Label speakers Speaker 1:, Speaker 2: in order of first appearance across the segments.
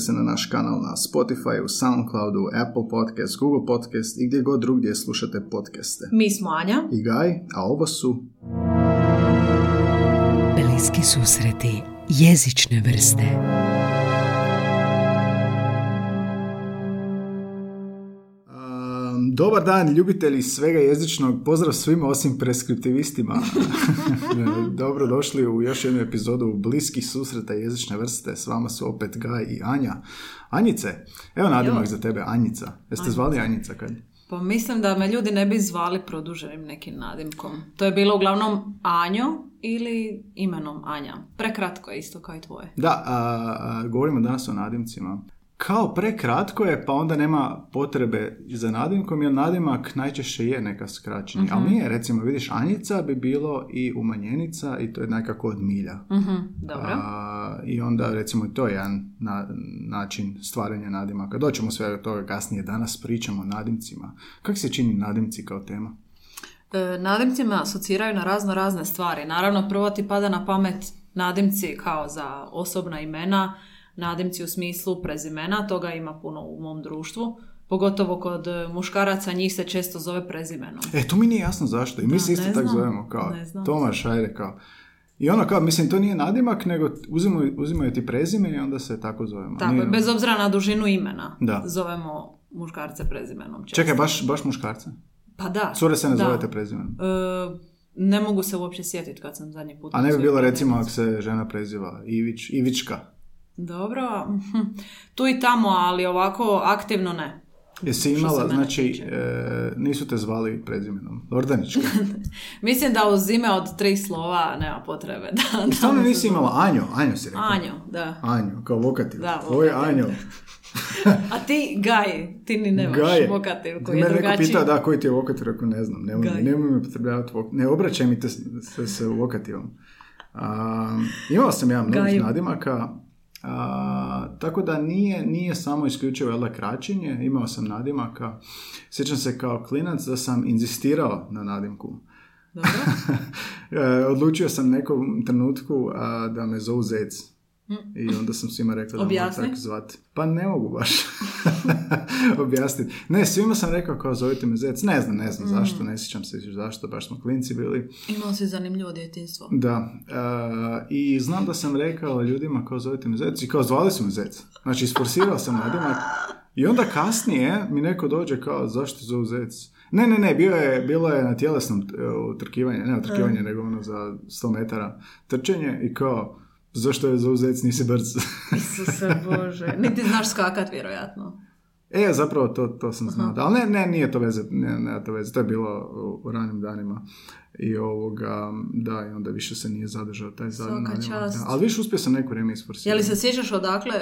Speaker 1: pretplatite se na naš kanal na Spotify, Soundcloudu, Apple Podcast, Google Podcast i gdje god drugdje slušate podcaste.
Speaker 2: Mi smo Anja.
Speaker 1: I Gaj, a ovo su
Speaker 3: Bliski susreti jezične vrste.
Speaker 1: Dobar dan, ljubitelji svega jezičnog. Pozdrav svima osim preskriptivistima. Dobro došli u još jednu epizodu bliskih susreta jezične vrste. S vama su opet Gaj i Anja. Anjice, evo nadimak za tebe, Anjica. Jeste zvali Anjica kad?
Speaker 2: Pa mislim da me ljudi ne bi zvali produženim nekim nadimkom. To je bilo uglavnom Anjo ili imenom Anja. Prekratko je isto kao i tvoje.
Speaker 1: Da, a, a, govorimo danas o nadimcima. Kao prekratko je, pa onda nema potrebe za nadimkom, jer nadimak najčešće je neka skraćenja. Ali nije, recimo, vidiš, Anjica bi bilo i umanjenica i to je nekako od milja.
Speaker 2: Mhm, dobro.
Speaker 1: A, I onda, recimo, to je jedan na- način stvaranja nadimaka. Doćemo sve do toga kasnije. Danas pričamo o nadimcima. Kako se čini nadimci kao tema?
Speaker 2: E, nadimcima asociraju na razno razne stvari. Naravno, prvo ti pada na pamet nadimci kao za osobna imena, nadimci u smislu prezimena, toga ima puno u mom društvu. Pogotovo kod e, muškaraca njih se često zove prezimenom.
Speaker 1: E, to mi nije jasno zašto. I mi
Speaker 2: Da,
Speaker 1: se isto tako zovemo, kao
Speaker 2: Ne znam.
Speaker 1: Tomaš, ajde, kao. I ono kao, mislim, to nije nadimak, nego uzimaju, uzimaju ti prezime i onda se tako zovemo.
Speaker 2: Tako
Speaker 1: Nije-
Speaker 2: je, bez obzira na dužinu imena.
Speaker 1: Da.
Speaker 2: Zovemo muškarce prezimenom. često.
Speaker 1: Čekaj, baš, baš muškarce?
Speaker 2: Pa da.
Speaker 1: Cure se ne
Speaker 2: da.
Speaker 1: zovete prezimenom.
Speaker 2: E, ne mogu se uopće sjetiti kad sam zadnji put...
Speaker 1: A ne bi bilo recimo ako se žena preziva Ivić, Ivička.
Speaker 2: Dobro, tu i tamo, ali ovako aktivno ne.
Speaker 1: Jesi imala,
Speaker 2: mene
Speaker 1: znači, e, nisu te zvali prezimenom. Lordanička.
Speaker 2: Mislim da uz ime od tri slova nema potrebe. Da,
Speaker 1: stvarno nisi imala Anjo, Anjo si rekao.
Speaker 2: Anjo, da.
Speaker 1: Anjo, kao vokativ.
Speaker 2: Da,
Speaker 1: Ovo je
Speaker 2: vokativ.
Speaker 1: Anjo.
Speaker 2: A ti Gaj, ti ni nemaš
Speaker 1: Gaje.
Speaker 2: vokativ koji je
Speaker 1: neko
Speaker 2: drugačiji.
Speaker 1: pitao da koji ti je vokativ, rekao ne znam, nemoj,
Speaker 2: Gaj.
Speaker 1: nemoj mi upotrebljavati vok- ne obraćaj mi te s- se, se vokativom. A, imao sam ja mnogih nadimaka, a, tako da nije, nije samo isključivo jel kraćenje, imao sam nadimaka. Sjećam se kao klinac da sam inzistirao na nadimku.
Speaker 2: Dobro.
Speaker 1: E, Odlučio sam nekom trenutku a, da me zovu Zec. I onda sam svima rekao da mogu tako zvati. Pa ne mogu baš objasniti. Ne, svima sam rekao kao zovite me Zec. Ne znam, ne znam
Speaker 2: Mm.
Speaker 1: zašto, ne sjećam se zašto, baš smo klinci bili.
Speaker 2: Imao si zanimljivo djetinstvo.
Speaker 1: Da. e, I znam da sam rekao ljudima kao zovite me Zec i kao zvali su me Zec. Znači, isforsirao sam nadimak. I onda kasnije mi neko dođe kao zašto zovu Zec? Ne, ne, ne, bio je, bilo je na tjelesnom e, utrkivanje, ne utrkivanje, nego ono za 100 metara trčanje i kao, zašto je zovu Zec, nisi brz?
Speaker 2: Isuse Bože. Niti znaš skakat, vjerojatno.
Speaker 1: E, zapravo to, to sam znao. Ali ne, ne, nije to veze, ne, ne, to veze, to je bilo u, u ranim danima. I ovoga, da, i onda više se nije zadržao taj zadnji. Ali više uspio sam neko vrijeme isforsirati.
Speaker 2: Je li se sjećaš odakle,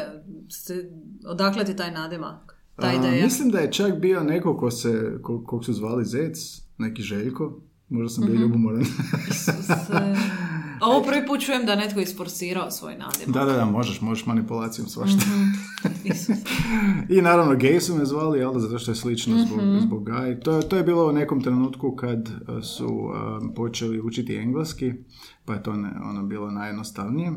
Speaker 2: se- odakle ti taj nadimak? Ta
Speaker 1: A, mislim da je čak bio neko ko se, ko, kog su zvali Zec, neki Željko, možda sam bio ljubomoran.
Speaker 2: Isuse. A ovo prvi put čujem da netko isforsirao svoj nadimak.
Speaker 1: Da, da, da, možeš, možeš manipulacijom svašta.
Speaker 2: Isus.
Speaker 1: I naravno gay su me zvali, da, zato što je slično zbog,
Speaker 2: Mhm.
Speaker 1: zbog gay. To, je- to je bilo u nekom trenutku kad uh, su um, počeli učiti engleski, pa je to ne, ono bilo najjednostavnije.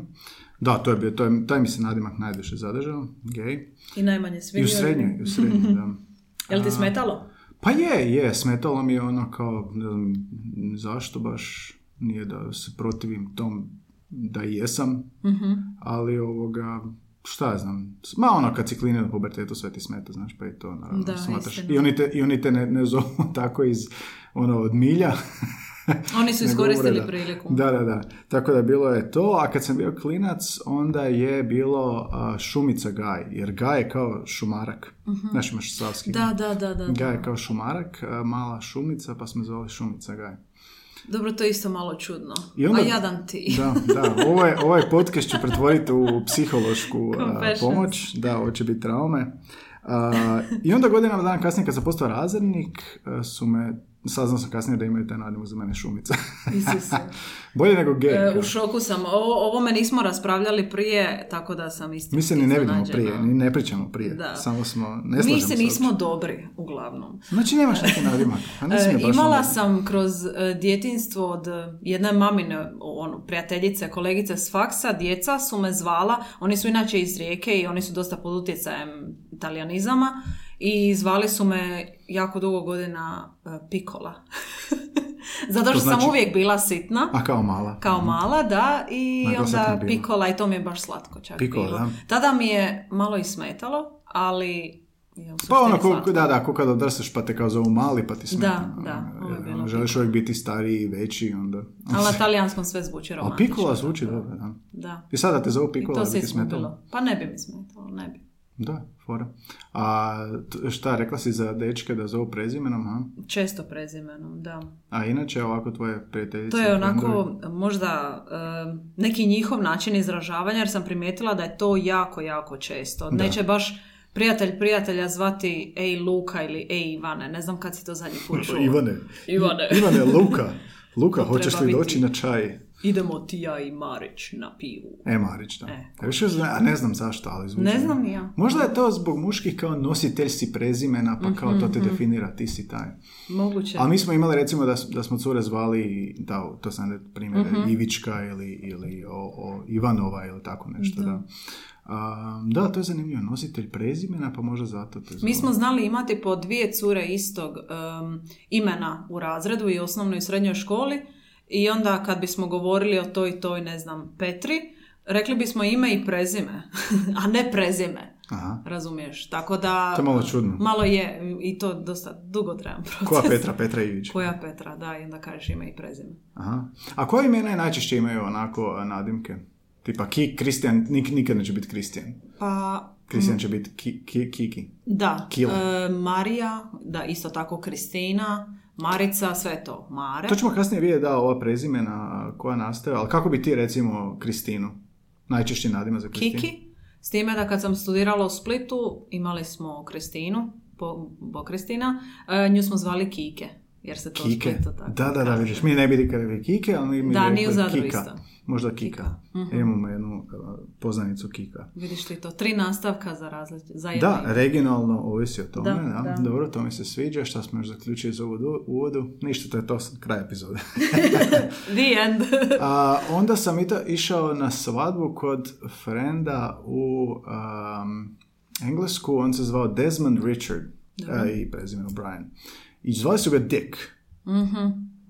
Speaker 1: Da, to je bio, to je, taj mi se nadimak najviše zadržao, gay.
Speaker 2: I najmanje
Speaker 1: I u
Speaker 2: svidio.
Speaker 1: srednjoj, i u srednjoj, da.
Speaker 2: Jel ti smetalo?
Speaker 1: Pa je, je, smetalo mi je ono kao, ne znam, zašto baš nije da se protivim tom da jesam,
Speaker 2: Mhm.
Speaker 1: ali ovoga, šta ja znam, ma ono kad si klinac u pubertetu sve ti smeta, znaš, pa i to naravno
Speaker 2: Da,
Speaker 1: smatraš. I oni te, i oni te ne, ne zovu tako iz, ono, od milja.
Speaker 2: Oni su iskoristili priliku.
Speaker 1: Da, da, da. Tako da bilo je to, a kad sam bio klinac, onda je bilo a, šumica gaj, jer gaj je kao šumarak. Znaš, imaš savski.
Speaker 2: Da, da, da, da.
Speaker 1: Gaj je kao šumarak, a, mala šumica, pa smo zvali šumica gaj.
Speaker 2: Dobro, to je isto malo čudno.
Speaker 1: I onda-
Speaker 2: A jadan ti.
Speaker 1: Da, da, ovaj, ovaj podcast ću pretvoriti u psihološku
Speaker 2: Confessions.
Speaker 1: pomoć, da, ovo će biti traume. A, I onda godinama dana kasnije kad sam postao razrednik, a, su me, saznao sam kasnije da imaju taj nadimak za mene šumica. Bolje nego.
Speaker 2: E, u šoku sam. O, ovo me nismo raspravljali prije, tako da sam isto
Speaker 1: Mi se ni ne vidimo prije, ni ne pričamo prije.
Speaker 2: Da.
Speaker 1: Samo smo, ne
Speaker 2: Mi se nismo
Speaker 1: uopće.
Speaker 2: dobri, uglavnom.
Speaker 1: Znači nemaš neki nadimak. A
Speaker 2: E, imala
Speaker 1: ono-
Speaker 2: sam kroz e, djetinstvo od e, jedne mamine ono, prijateljice, kolegice s faksa, djeca su me zvala, oni su inače iz Rijeke i oni su dosta pod utjecajem italijanizama i zvali su me jako dugo godina e, pikola. Zato što
Speaker 1: To znači-
Speaker 2: sam uvijek bila sitna.
Speaker 1: A kao mala.
Speaker 2: Kao mala, da, i onda pikola i to mi je baš slatko čak
Speaker 1: Pikola,
Speaker 2: bilo.
Speaker 1: da.
Speaker 2: Tada mi je malo i smetalo, ali u
Speaker 1: Pa ono, ko, da, da, ko kad odrasteš pa te kao zovu mali pa ti smeta.
Speaker 2: Da, da, je
Speaker 1: Ono,
Speaker 2: bilo
Speaker 1: Želiš uvijek biti stariji i veći, onda...
Speaker 2: Ali na talijanskom sve zvuči
Speaker 1: A
Speaker 2: romantično.
Speaker 1: Pikola zvuči dobro, da.
Speaker 2: Da.
Speaker 1: I sada te zovu
Speaker 2: I
Speaker 1: Pikola,
Speaker 2: to
Speaker 1: da
Speaker 2: se
Speaker 1: ti smetalo?
Speaker 2: Pa ne bi mi smetalo, ne bi.
Speaker 1: Da, fora. A šta, rekla si za dečke da zovu prezimenom, ha?
Speaker 2: Često prezimenom, da.
Speaker 1: A inače ovako tvoje prijateljice?
Speaker 2: To je onako možda neki njihov način izražavanja jer sam primijetila da je to jako, jako često. Neće baš prijatelj prijatelja zvati ej Luka ili ej Ivane. Ne znam kad si to zadnji put čuo.
Speaker 1: Ivane.
Speaker 2: Ivane.
Speaker 1: Ivane, Luka. Luka, hoćeš li
Speaker 2: biti.
Speaker 1: doći na čaj?
Speaker 2: Idemo ti ja i Marić na pivu.
Speaker 1: E, Marić, da.
Speaker 2: E.
Speaker 1: E, više zna, a ne znam zašto, ali zvuči.
Speaker 2: Ne znam ni ja.
Speaker 1: Možda je to zbog muških kao nositelj si prezimena, pa kao to te
Speaker 2: Mhm,
Speaker 1: definira, ti si taj.
Speaker 2: Moguće.
Speaker 1: Ali mi smo imali recimo da, da smo cure zvali, da, to sam ne primjer,
Speaker 2: Mhm.
Speaker 1: Ivička ili, ili o, o Ivanova ili tako nešto, da. A, da, to je zanimljivo, nositelj prezimena, pa možda zato te
Speaker 2: Mi smo znali imati po dvije cure istog em, imena u razredu i osnovnoj i srednjoj školi i onda kad bismo govorili o toj i toj, ne znam, Petri, rekli bismo ime i prezime, a ne prezime.
Speaker 1: Aha.
Speaker 2: Razumiješ? Tako da...
Speaker 1: To je malo čudno.
Speaker 2: Malo je i to dosta dugo trajan proces.
Speaker 1: Koja Petra? Petra Ivić.
Speaker 2: Koja Petra, da, i onda kažeš ime i prezime.
Speaker 1: Aha. A koje imena najčešće imaju onako a, nadimke? Tipa Ki, Kristijan, nik, nikad neće biti Kristijan.
Speaker 2: Pa,
Speaker 1: Kristijan će biti ki, ki, Kiki.
Speaker 2: da,
Speaker 1: Kila.
Speaker 2: e, Marija, da, isto tako Kristina, Marica, sve to, Mare.
Speaker 1: To ćemo kasnije vidjeti da ova prezimena koja nastaje, ali kako bi ti recimo Kristinu? Najčešći nadima za Kristinu?
Speaker 2: Kiki, s time da kad sam studirala u Splitu, imali smo Kristinu, po, bo Kristina, e, nju smo zvali Kike, jer se to
Speaker 1: Kike.
Speaker 2: Splitu tako
Speaker 1: Da, da, da, vidiš. Mi ne bi rekli Kike, ali mi
Speaker 2: Da, ni u
Speaker 1: rekli
Speaker 2: Zadru
Speaker 1: Kika.
Speaker 2: isto.
Speaker 1: Možda Kika.
Speaker 2: Kika. Mhm.
Speaker 1: Imamo jednu uh, poznanicu Kika.
Speaker 2: Vidiš ti to, tri nastavka za različite, za
Speaker 1: Da, regionalno ovisi o tome.
Speaker 2: Da,
Speaker 1: Da,
Speaker 2: da.
Speaker 1: Dobro, to mi se sviđa. Šta smo još zaključili iz ovog uvodu? Ništa, to je to kraj epizode.
Speaker 2: The end.
Speaker 1: A, onda sam i išao na svadbu kod frenda u um, Englesku. On se zvao Desmond Richard a, i prezimeno Brian. I zvali su ga Dick.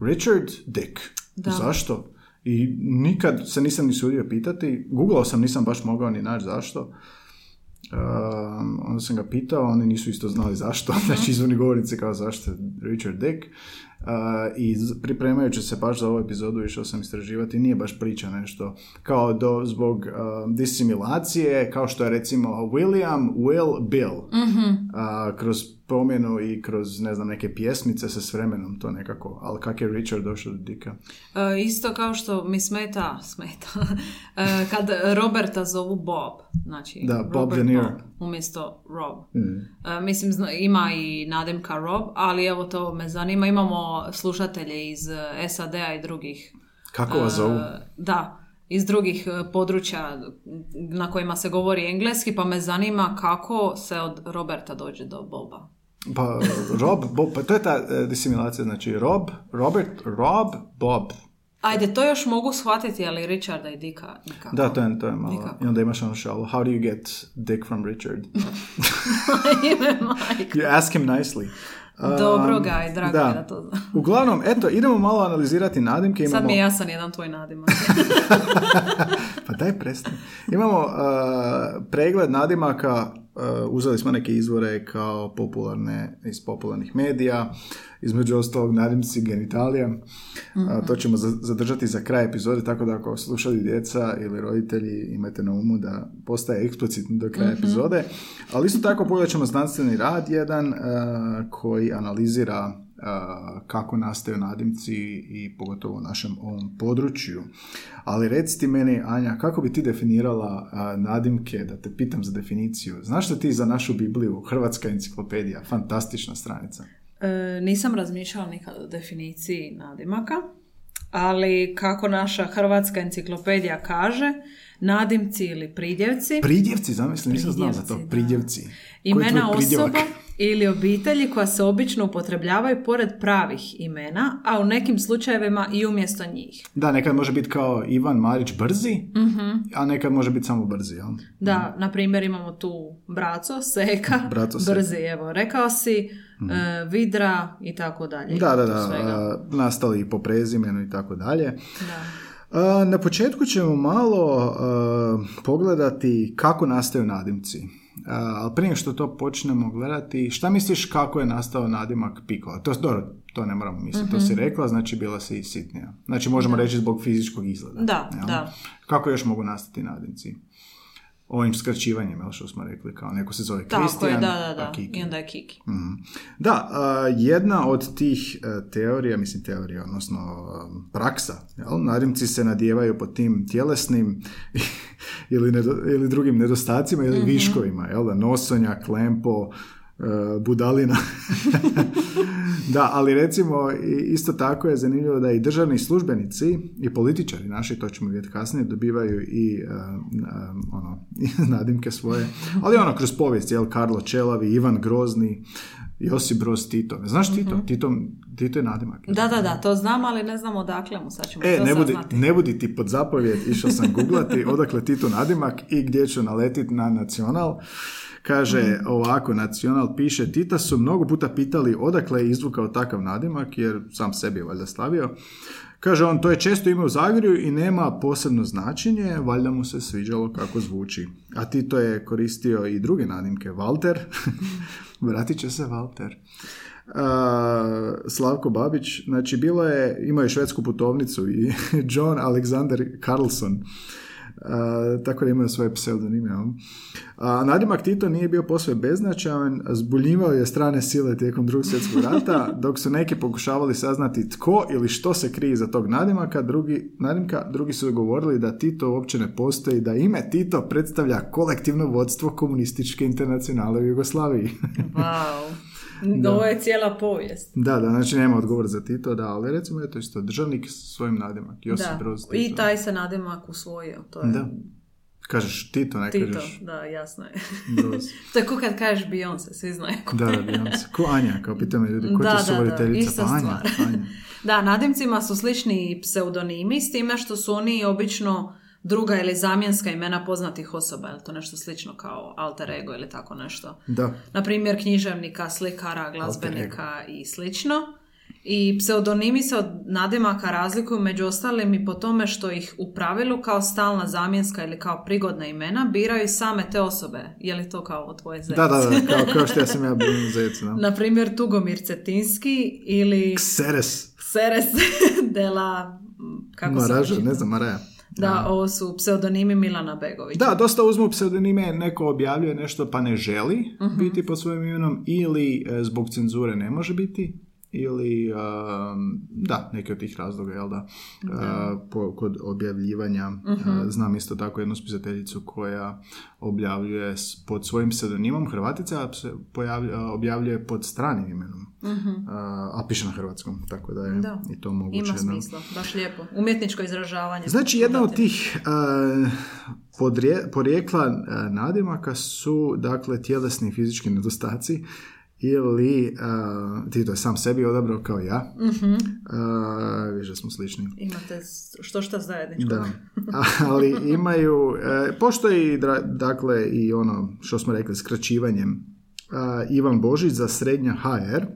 Speaker 1: Richard Dick.
Speaker 2: Da.
Speaker 1: Zašto? I nikad se nisam ni sudio pitati. Googlao sam, nisam baš mogao ni naći zašto. Um, onda sam ga pitao, oni nisu isto znali zašto, znači izvorni govornici kao zašto Richard Dick. Uh, I z- pripremajući se baš za ovu epizodu išao sam istraživati, nije baš priča nešto kao do, zbog uh, disimilacije, kao što je recimo William, Will, Bill. Uh, kroz promjenu i kroz, ne znam, neke pjesmice se s vremenom to nekako, ali kak je Richard došao do Dicka?
Speaker 2: E, isto kao što mi smeta, smeta, e, kad Roberta zovu Bob, znači
Speaker 1: Da, Bob
Speaker 2: Robert. Bob, umjesto Rob. E, mislim, zna- ima i nadimka Rob, ali evo to me zanima, imamo slušatelje iz e, SAD-a i drugih
Speaker 1: Kako vas zovu?
Speaker 2: E, da, iz drugih e, područja na kojima se govori engleski, pa me zanima kako se od Roberta dođe do Boba.
Speaker 1: Pa Rob, Bob, pa to je ta e, disimilacija, znači Rob, Robert, Rob, Bob.
Speaker 2: Ajde, to još mogu shvatiti, ali Richarda i Dika nikako.
Speaker 1: Da, to je, to je malo.
Speaker 2: Nikako.
Speaker 1: I onda imaš ono šalu, how do you get dick from Richard?
Speaker 2: Ime majka.
Speaker 1: You ask him nicely.
Speaker 2: Dobro,
Speaker 1: Um,
Speaker 2: Gaj, drago mi je da to znam.
Speaker 1: Uglavnom, eto, idemo malo analizirati nadimke. Imamo...
Speaker 2: Sad mi je jasan jedan tvoj nadimak.
Speaker 1: pa daj prestani. Imamo uh, pregled nadimaka, uzeli smo neke izvore kao popularne iz popularnih medija, između ostalog nadimci genitalija. Uh, to ćemo za- zadržati za kraj epizode, tako da ako slušali djeca ili roditelji imajte na umu da postaje eksplicitno do kraja epizode. Ali isto tako pogledat ćemo znanstveni rad jedan uh, koji analizira uh, kako nastaju nadimci i pogotovo u našem ovom području. Ali reci ti meni, Anja, kako bi ti definirala nadimke, da te pitam za definiciju. Znaš što ti za našu Bibliju, Hrvatska enciklopedija, fantastična stranica.
Speaker 2: E, nisam razmišljala nikad o definiciji nadimaka, ali kako naša hrvatska enciklopedija kaže, nadimci ili pridjevci,
Speaker 1: Pridjevci, zamisli, nisam znao za to.
Speaker 2: Pridjevci, da. Imena osoba ili obitelji koja se obično upotrebljavaju pored pravih imena, a u nekim slučajevima i umjesto njih.
Speaker 1: Da, nekad može biti kao Ivan Marić Brzi, a nekad može biti samo Brzi, jel?
Speaker 2: Da, na primjer imamo tu Braco, Seka,
Speaker 1: Braco, Seka.
Speaker 2: Brzi, evo, rekao si, e, Vidra i tako dalje.
Speaker 1: Da, da, da,
Speaker 2: svega.
Speaker 1: nastali po prezimenu i tako dalje.
Speaker 2: Da.
Speaker 1: Na početku ćemo malo a, pogledati kako nastaju nadimci. A, ali prije što to počnemo gledati, šta misliš kako je nastao nadimak Pikola? To, dobro, to ne moramo misliti, to
Speaker 2: Mhm.
Speaker 1: si rekla, znači bila si i sitnija. Znači možemo reći zbog fizičkog izgleda.
Speaker 2: Da,
Speaker 1: jel?
Speaker 2: da.
Speaker 1: Kako još mogu nastati nadimci? Ovim skraćivanjem, jel što smo rekli, kao neko se zove Kristijan,
Speaker 2: da, da,
Speaker 1: pa
Speaker 2: da.
Speaker 1: Kiki.
Speaker 2: I onda je Kiki.
Speaker 1: Mhm. Da, a, jedna od tih e, teorija, mislim teorija, odnosno um, praksa, jel? nadimci se nadijevaju pod tim tjelesnim ili, nedo- ili drugim nedostacima ili viškovima, jel da, nosonja, klempo, e, budalina. da, ali recimo isto tako je zanimljivo da i državni službenici i političari naši, to ćemo vidjeti kasnije, dobivaju i e, e, ono, nadimke svoje, ali ono kroz povijest, jel, Karlo Čelavi, Ivan Grozni, Josip Broz Tito. Znaš Tito? Tito, Tito je nadimak.
Speaker 2: Da, da, da, to znam, ali ne znam odakle mu, sad ćemo
Speaker 1: E,
Speaker 2: to
Speaker 1: ne budi, ne budi ti pod zapovjed, išao sam googlati odakle Tito nadimak i gdje ću naletit na nacional. Kaže ovako, nacional piše, Tita su mnogo puta pitali odakle je izvukao takav nadimak, jer sam sebi je valjda stavio. Kaže on, to je često ime u Zagorju i nema posebno značenje, valjda mu se sviđalo kako zvuči. A Tito je koristio i druge nadimke, Walter, vratit će se Walter. A, Slavko Babić, znači bilo je, imao je švedsku putovnicu i John Alexander Carlson, a, tako da imaju svoje pseudonime. A, nadimak Tito nije bio posve beznačajan, zbuljivao je strane sile tijekom drugog svjetskog rata, dok su neki pokušavali saznati tko ili što se krije iza tog nadimaka, drugi, nadimka, drugi su govorili da Tito uopće ne postoji, da ime Tito predstavlja kolektivno vodstvo komunističke internacionale u Jugoslaviji.
Speaker 2: Wow. Ovo je cijela povijest.
Speaker 1: Da, da, znači nema odgovor za Tito, da, ali recimo je to isto državnik s svojim nadimak, Josip
Speaker 2: Da.
Speaker 1: Broz Tito.
Speaker 2: I taj se nadimak usvojio. To je
Speaker 1: Da. Kažeš Tito, ne
Speaker 2: Tito,
Speaker 1: kažeš
Speaker 2: da, jasno je. To je ko kad kažeš Beyoncé, svi znaju ko
Speaker 1: Da, da, Beyoncé. Ko Anja, kao pitaju me ljudi, ko
Speaker 2: Da,
Speaker 1: to
Speaker 2: da, da, ista
Speaker 1: Pa Anja. Anja.
Speaker 2: Da, nadimcima su slični pseudonimi, s time što su oni obično druga ili zamjenska imena poznatih osoba, je li to nešto slično kao alter ego ili tako nešto.
Speaker 1: Da,
Speaker 2: Na primjer književnika, slikara, glazbenika i slično. I pseudonimi se od nadimaka razlikuju među ostalim i po tome što ih u pravilu kao stalna zamjenska ili kao prigodna imena biraju same te osobe. Je li to kao tvoje zec?
Speaker 1: da, da, da, kao, kao što ja sam ja zec, da.
Speaker 2: Na primjer Tugomir Cetinski ili
Speaker 1: Xeres,
Speaker 2: Seres de la... Kako
Speaker 1: Maraža, ne znam, Maraja.
Speaker 2: Da, ovo su pseudonimi Milana Begovića.
Speaker 1: Da, dosta uzmu pseudonime, neko objavljuje nešto pa ne želi
Speaker 2: Mhm.
Speaker 1: biti pod svojim imenom ili e, zbog cenzure ne može biti ili da, neki od tih razloga, jel da, po, kod objavljivanja. Uh, znam isto tako jednu spisateljicu koja objavljuje pod svojim pseudonimom Hrvatica, a objavljuje pod stranim imenom, uh, a piše na hrvatskom, tako da je
Speaker 2: Da.
Speaker 1: i to moguće.
Speaker 2: Ima
Speaker 1: da.
Speaker 2: smisla, baš lijepo. Umjetničko izražavanje.
Speaker 1: Znači, jedna od tih uh, podrije- porijekla uh, nadimaka su, dakle, tjelesni i fizički nedostaci ili, uh, ti to je sam sebi odabrao kao ja,
Speaker 2: Mhm.
Speaker 1: uh, viš da smo slični.
Speaker 2: Imate što šta zajedničko.
Speaker 1: Da, ali imaju, e, postoji dra- dakle i ono što smo rekli skraćivanjem Ivan Božić za srednja HR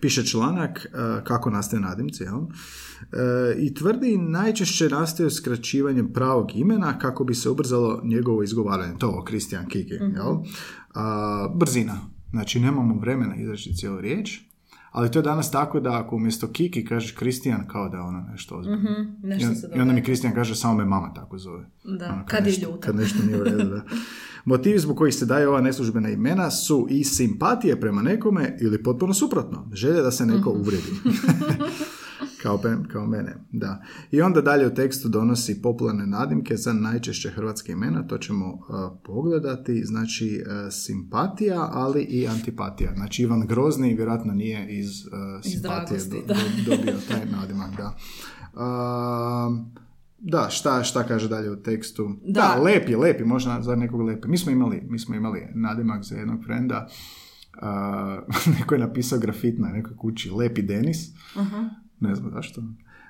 Speaker 1: piše članak e, kako nastaju nadimci jel? E, i tvrdi najčešće nastaju skraćivanjem pravog imena kako bi se ubrzalo njegovo izgovaranje. To Kristijan Kiki. Jel? A, brzina. Znači nemamo vremena izreći cijelu riječ. Ali to je danas tako da ako umjesto Kiki kažeš Kristijan kao da je ono nešto ozbiljno.
Speaker 2: Mhm,
Speaker 1: I,
Speaker 2: nešto se
Speaker 1: I onda mi. Kristijan kaže samo me mama tako zove.
Speaker 2: Da,
Speaker 1: Ono,
Speaker 2: kad je
Speaker 1: nešto,
Speaker 2: ljuta.
Speaker 1: Kad nešto nije u redu, da. Motivi zbog kojih se daje ova neslužbena imena su i simpatije prema nekome ili potpuno suprotno. Želja da se neko
Speaker 2: Mhm.
Speaker 1: uvredi. kao, pe- kao mene, da. I onda dalje u tekstu donosi popularne nadimke za najčešće hrvatske imena, to ćemo uh, pogledati, znači uh, simpatija, ali i antipatija. Znači Ivan Grozni vjerojatno nije iz, uh,
Speaker 2: Iz
Speaker 1: simpatije
Speaker 2: dragosti,
Speaker 1: do- do- dobio taj nadimak, da. Da, šta, šta kaže dalje u tekstu? Da,
Speaker 2: Da.
Speaker 1: lepi, lepi, možda za nekog lepi. Mi smo imali, mi smo imali nadimak za jednog frenda, uh, neko je napisao grafit na nekoj kući, lepi Denis, ne znam zašto,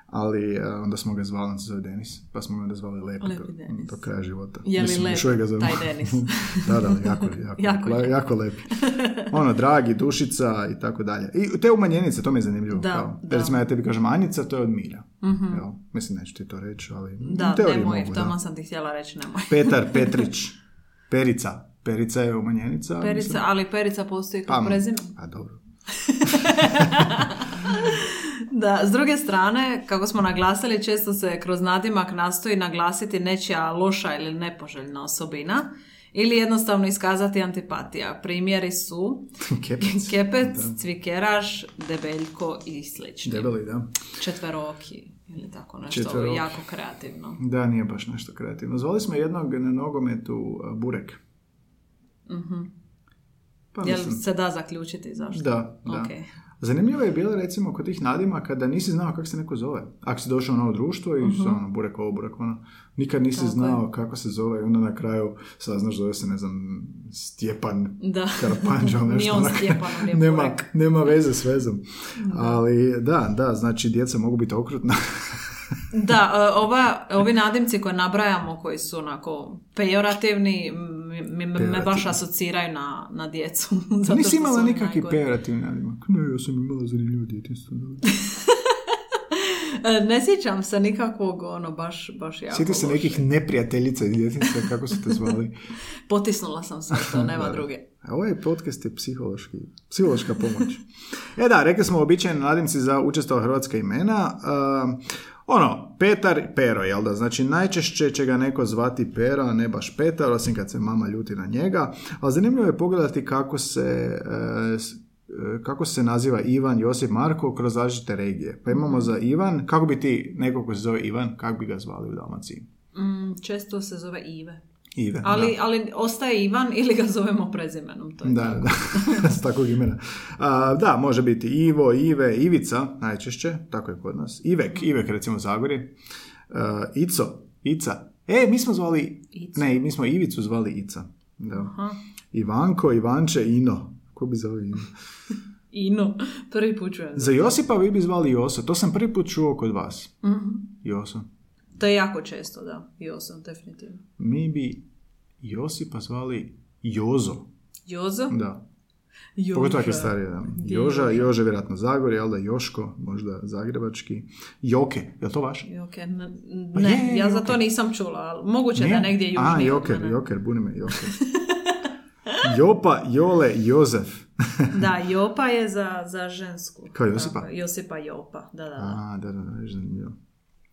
Speaker 1: ali uh, onda smo ga zvali, on se zove Denis, pa smo ga zvali lepi,
Speaker 2: Lepi
Speaker 1: do,
Speaker 2: Denis.
Speaker 1: do kraja života.
Speaker 2: Je li
Speaker 1: Mislim,
Speaker 2: lep
Speaker 1: ga
Speaker 2: taj Denis?
Speaker 1: da, da, jako, jako,
Speaker 2: Jako lijep.
Speaker 1: jako lepi. Ono, dragi, dušica i tako dalje. I te umanjenice, to mi je zanimljivo.
Speaker 2: Da,
Speaker 1: kao.
Speaker 2: da.
Speaker 1: Recimo, ja tebi kažem Anjica, to je od milja. Jel? Mislim, neću ti to reći, ali
Speaker 2: Da, nemoj,
Speaker 1: mogu,
Speaker 2: tamo
Speaker 1: da.
Speaker 2: sam ti htjela reći nemoj.
Speaker 1: Petar, Petrić, Perica. Perica je umanjenica.
Speaker 2: Perica,
Speaker 1: mislim.
Speaker 2: ali Perica postoji kao prezime.
Speaker 1: A dobro.
Speaker 2: Da, s druge strane, kako smo naglasili, često se kroz nadimak nastoji naglasiti nečija loša ili nepoželjna osobina ili jednostavno iskazati antipatija. Primjeri su
Speaker 1: Kepec.
Speaker 2: kepec, cvikeraš, debeljko i slični.
Speaker 1: Debeli, da.
Speaker 2: Četveroki ili tako nešto
Speaker 1: Četveroki.
Speaker 2: jako kreativno.
Speaker 1: Da, nije baš nešto kreativno. Zvali smo jednog na nogometu uh, Burek. Pa
Speaker 2: Jel
Speaker 1: mislim,
Speaker 2: se da zaključiti zašto?
Speaker 1: da, da.
Speaker 2: Ok.
Speaker 1: Zanimljivo je bilo recimo kod tih nadima kada nisi znao kako se neko zove. Ako si došao u novo društvo i uh ono, burek ovo, burek ono, nikad nisi
Speaker 2: Tako je.
Speaker 1: znao kako se zove i onda na kraju saznaš zove se, ne znam, Stjepan
Speaker 2: Da.
Speaker 1: Karapanđa ili nešto.
Speaker 2: Nije on
Speaker 1: onak-
Speaker 2: Stjepan, on je
Speaker 1: nema, nema veze s vezom. Ali da, da, znači djeca mogu biti okrutna.
Speaker 2: Da, e, ova, ovi nadimci koje nabrajamo, koji su onako pejorativni, mi- me, baš asociraju na, na djecu. Zato
Speaker 1: Nisi imala nikakvi pejorativni nadimak. Ne, ja sam imala zanimljivo djetinstvo.
Speaker 2: Ne sjećam se nikakvog, ono, baš, baš jako
Speaker 1: Sjeti se
Speaker 2: loše.
Speaker 1: nekih neprijateljica iz djetinstva, kako su te zvali.
Speaker 2: Potisnula sam se, to nema
Speaker 1: Da.
Speaker 2: druge.
Speaker 1: A ovaj podcast je psihološki, psihološka pomoć. E da, rekli smo običajni nadimci za učestava hrvatska imena. Uh, ono, Petar Pero, jel da? Znači, najčešće će ga neko zvati Pero, a ne baš Petar, osim kad se mama ljuti na njega. Ali zanimljivo je pogledati kako se... e, s- e, kako se naziva Ivan, Josip, Marko kroz različite regije. Pa imamo za Ivan, kako bi ti, neko ko se zove Ivan, kako bi ga zvali u Dalmaciji?
Speaker 2: Mm, često se zove Ive.
Speaker 1: Ive.
Speaker 2: Ali, ali ostaje Ivan ili ga zovemo prezimenom. To je
Speaker 1: Da,
Speaker 2: tako.
Speaker 1: da, s takvog imena. A, da, može biti Ivo, Ive, Ivica, najčešće, tako je kod nas. Ivek, Ivek recimo u Zagori. A, Ico, Ica. E, mi smo zvali,
Speaker 2: Ico.
Speaker 1: ne, mi smo Ivicu zvali Ica. Da.
Speaker 2: Aha.
Speaker 1: Ivanko, Ivanče, Ino. Ko bi zvali Ino?
Speaker 2: Ino, prvi put čujem.
Speaker 1: Za Josipa vi bi zvali Joso. To sam prvi put čuo kod vas.
Speaker 2: Mhm.
Speaker 1: Joso.
Speaker 2: To je jako često, da. Osam, definitivno.
Speaker 1: Mi bi Josipa zvali Jozo.
Speaker 2: Jozo?
Speaker 1: Da.
Speaker 2: Joža.
Speaker 1: Pogotovo je starije, da. Joža,
Speaker 2: Joža?
Speaker 1: Vjerojatno Zagorje, jel da Joško, možda Zagrebački. Joke, je li to vaš?
Speaker 2: Joker, ne,
Speaker 1: Pa
Speaker 2: ne,
Speaker 1: je,
Speaker 2: ja za
Speaker 1: Joker.
Speaker 2: to nisam čula, ali moguće da
Speaker 1: Nije?
Speaker 2: je negdje južnije.
Speaker 1: A, Joker. Joker, buni me, Joker. Jopa, Jole, Jozef.
Speaker 2: Da, Jopa je za, za žensku.
Speaker 1: Kao Josipa?
Speaker 2: Tako, Josipa Jopa, da, da. da.
Speaker 1: A, da, da, da, zanimljivo.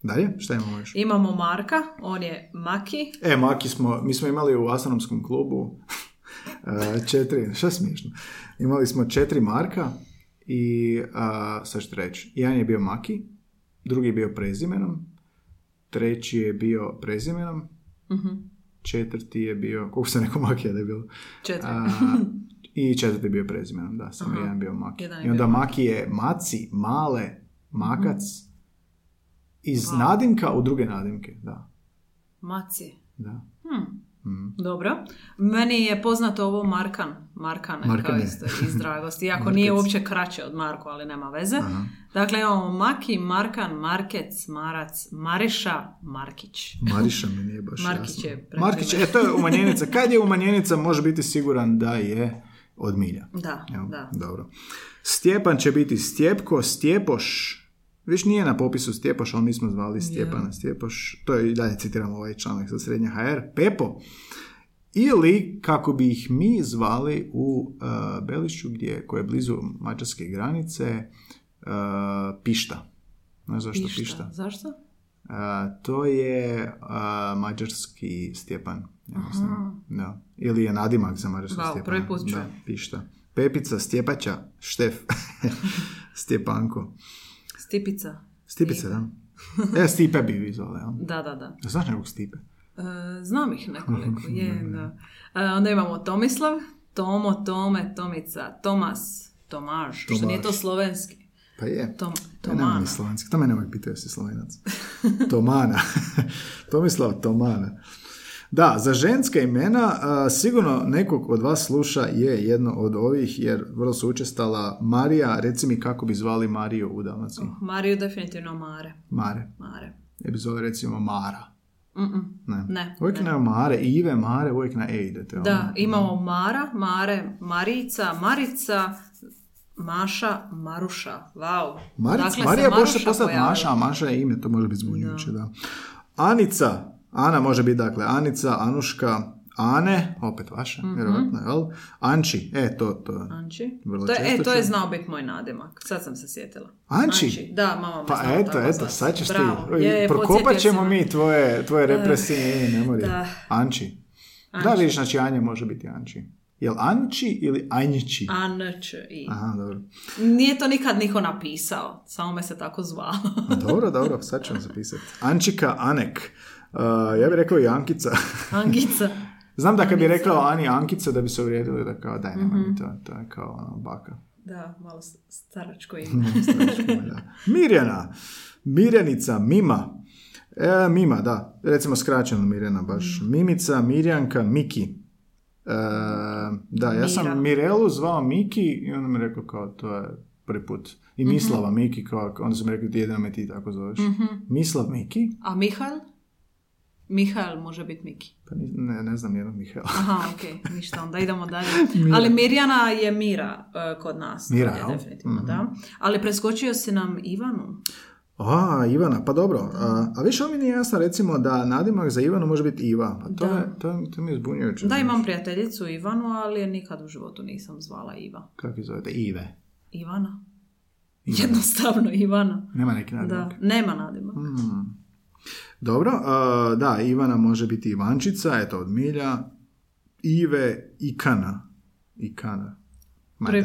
Speaker 1: Dalje, šta imamo još?
Speaker 2: Imamo Marka, on je Maki.
Speaker 1: E, Maki smo, mi smo imali u astronomskom klubu e, četiri, šta je smiješno? Imali smo četiri Marka I, a, sad ću reći, jedan je bio Maki, drugi je bio prezimenom, treći je bio prezimenom,
Speaker 2: Mhm.
Speaker 1: četvrti je bio, koliko sam rekao Makija da je bilo?
Speaker 2: Četiri.
Speaker 1: A, I četvrti je bio prezimenom, da, samo
Speaker 2: Aha.
Speaker 1: jedan bio Maki.
Speaker 2: Jedan je
Speaker 1: I onda Maki je Maci, Male, Makac, iz
Speaker 2: Wow.
Speaker 1: nadimka u druge nadimke, da.
Speaker 2: Maci.
Speaker 1: da.
Speaker 2: Hmm.
Speaker 1: Mhm.
Speaker 2: Dobro. Meni je poznato ovo Markan. Markan, kao isto iz dragosti. Iako nije uopće kraće od Marko, ali nema veze.
Speaker 1: Aha.
Speaker 2: Dakle, imamo Maki, Markan, Markec, Marac, Mariša, Markić.
Speaker 1: Mariša mi nije baš
Speaker 2: Markić
Speaker 1: jasno.
Speaker 2: je.
Speaker 1: Markić, e, to je umanjenica. Kad je umanjenica, može biti siguran da je od milja.
Speaker 2: Da,
Speaker 1: Jel?
Speaker 2: da.
Speaker 1: Dobro. Stjepan će biti Stjepko, Stjepoš. Viš nije na popisu Stjepoš, ali mi smo zvali Stjepana Stjepoš. To je i dalje citiramo ovaj članak za srednja HR. Pepo. Ili, kako bi ih mi zvali u uh, Belišću, gdje, koje je blizu mađarske granice, uh, Pišta. Ne znaš zašto Pišta?
Speaker 2: Zašto?
Speaker 1: Uh, to je uh, mađarski Stjepan. Da. Ili je nadimak za mađarskog
Speaker 2: Wow,
Speaker 1: Stjepana.
Speaker 2: prvi put
Speaker 1: Da, pišta. Pepica, Stjepača, Štef, Stjepanko.
Speaker 2: Stipica.
Speaker 1: Stipica, da. E, Stipe bi vi jel?
Speaker 2: Da, da, da.
Speaker 1: Znaš nekog Stipe?
Speaker 2: E, znam ih nekoliko, je, da. E, onda imamo Tomislav, Tomo, Tome, Tomica, Tomas, Tomaž, što nije to slovenski.
Speaker 1: Pa je.
Speaker 2: Tom,
Speaker 1: To nema
Speaker 2: Tomana.
Speaker 1: slovenski. To me nemoj pitao jesi slovenac. Tomana. Tomislav Tomana. Da, za ženska imena a, sigurno nekog od vas sluša je jedno od ovih, jer vrlo su učestala Marija, reci mi kako bi zvali Mariju u Dalmaciji.
Speaker 2: Mariju definitivno Mare.
Speaker 1: Mare.
Speaker 2: Mare.
Speaker 1: Ne bi zove recimo Mara.
Speaker 2: Mm-mm.
Speaker 1: Ne.
Speaker 2: Ne,
Speaker 1: Uvijek
Speaker 2: ne.
Speaker 1: na Mare, Ive, Mare, uvijek na E idete. ono.
Speaker 2: Da, imamo Mara, Mare, Marica, Marica, Maša, Maruša. Wow.
Speaker 1: Maric,
Speaker 2: Dakle,
Speaker 1: Marija može postati. Maša, a Maša je ime, to može biti zbunjujuće, da. Anica, Ana može biti, dakle, Anica, Anuška, Ane, opet vaša,
Speaker 2: Mhm.
Speaker 1: vjerojatno, jel? Anči, e, to, to.
Speaker 2: Anči.
Speaker 1: Vrlo
Speaker 2: To je, e,
Speaker 1: često
Speaker 2: to je znao biti moj nadimak. Sad sam se sjetila.
Speaker 1: Anči?
Speaker 2: Da, mama me
Speaker 1: Pa
Speaker 2: znala
Speaker 1: eto,
Speaker 2: tako
Speaker 1: eto,
Speaker 2: zvati.
Speaker 1: sad ćeš ti,
Speaker 2: Bravo. Je, je,
Speaker 1: prokopat ćemo mi tvoje, tvoje represije i memorije.
Speaker 2: da.
Speaker 1: Anči. Da,
Speaker 2: Anči.
Speaker 1: vidiš, znači Anja može biti Anči. Jel Anči ili Anjići?
Speaker 2: Anč i...
Speaker 1: Aha, dobro.
Speaker 2: Nije to nikad niko napisao, samo me se tako zvao.
Speaker 1: Dobro, dobro, sad ću vam zapisati. Ančika Anek. Uh, ja bih rekao i Ankica.
Speaker 2: Angica.
Speaker 1: Znam da kad bi rekao Ani Ankica da bi se uvrijedili da kao daj nema
Speaker 2: Mhm.
Speaker 1: mi to, to je kao ono, baka.
Speaker 2: Da, malo staračko ime.
Speaker 1: Da. Mirjana, Mirjanica, Mima. E, Mima, da. Recimo skraćeno Mirjana baš.
Speaker 2: Mhm.
Speaker 1: Mimica, Mirjanka, Miki. E, da, ja sam
Speaker 2: Mira.
Speaker 1: Mirelu zvao Miki i onda mi rekao kao to je prvi put. I
Speaker 2: Mhm.
Speaker 1: Mislava Miki, kao, onda rekli ti jedino me ti tako zoveš. Mislav Miki?
Speaker 2: A Mihael? Mihael može biti Miki.
Speaker 1: Pa ne, ne znam nijednog Mihaela.
Speaker 2: Aha, ok, ništa, onda idemo dalje. Ali Mirjana je Mira e, kod nas.
Speaker 1: Mira, jel?
Speaker 2: definitivno,
Speaker 1: Mhm.
Speaker 2: da. Ali preskočio si nam Ivanu.
Speaker 1: A, Ivana, pa dobro. A, a više mi nije jasno recimo da nadimak za Ivanu može biti Iva. Pa to,
Speaker 2: Da.
Speaker 1: je, to, to mi je zbunjujuće.
Speaker 2: Da, imam prijateljicu Ivanu, ali je nikad u životu nisam zvala Iva.
Speaker 1: Kako je zovete? Ive.
Speaker 2: Ivana?
Speaker 1: Ivana.
Speaker 2: Jednostavno Ivana.
Speaker 1: Nema neki
Speaker 2: Da,
Speaker 1: nadimak.
Speaker 2: nema nadimak.
Speaker 1: Hmm. Dobro, a, da, Ivana može biti Ivančica, eto od Milja. Ive, Ikana. Ikana.
Speaker 2: Prvi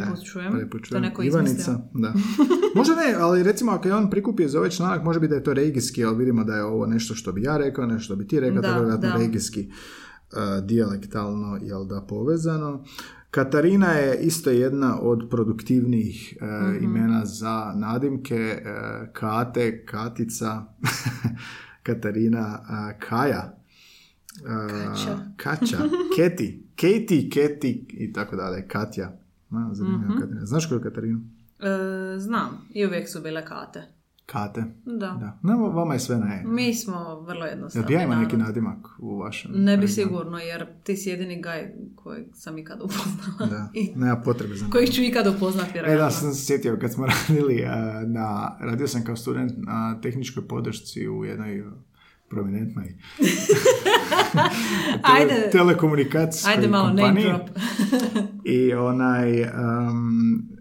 Speaker 1: da,
Speaker 2: neko
Speaker 1: Ivanica,
Speaker 2: izmislio.
Speaker 1: da. Možda ne, ali recimo ako je on prikupio za ovaj članak, može biti da je to regijski, ali vidimo da je ovo nešto što bi ja rekao, nešto što bi ti rekao,
Speaker 2: Da,
Speaker 1: to je vjerojatno
Speaker 2: da.
Speaker 1: regijski uh, dijalektalno, jel da, povezano. Katarina je isto jedna od produktivnijih uh,
Speaker 2: Mhm.
Speaker 1: imena za nadimke, uh, Kate, Katica, Katarina, Kaja,
Speaker 2: Kaća.
Speaker 1: Kaća, Keti, Katie, Keti i tako dalje, Katja.
Speaker 2: Mhm.
Speaker 1: Katarina. Znaš koju je Katarinu?
Speaker 2: E, znam, i uvijek su bile kate.
Speaker 1: Kate.
Speaker 2: Da.
Speaker 1: Da. No, vama je sve na E.
Speaker 2: Mi smo vrlo
Speaker 1: Jel
Speaker 2: jednostavni.
Speaker 1: bi ja
Speaker 2: narod.
Speaker 1: neki nadimak u vašem?
Speaker 2: Ne bi
Speaker 1: regionu?
Speaker 2: sigurno, jer ti si jedini gaj kojeg sam ikad upoznala.
Speaker 1: Da,
Speaker 2: I
Speaker 1: nema potrebe za
Speaker 2: kojih ću ikad upoznat,
Speaker 1: E
Speaker 2: vjerojatno.
Speaker 1: da, sam se sjetio kad smo radili a, na, radio sam kao student na tehničkoj podršci u jednoj prominentnoj
Speaker 2: Ajde.
Speaker 1: telekomunikacijskoj
Speaker 2: Ajde malo name
Speaker 1: kompaniji.
Speaker 2: drop.
Speaker 1: I onaj, um, e,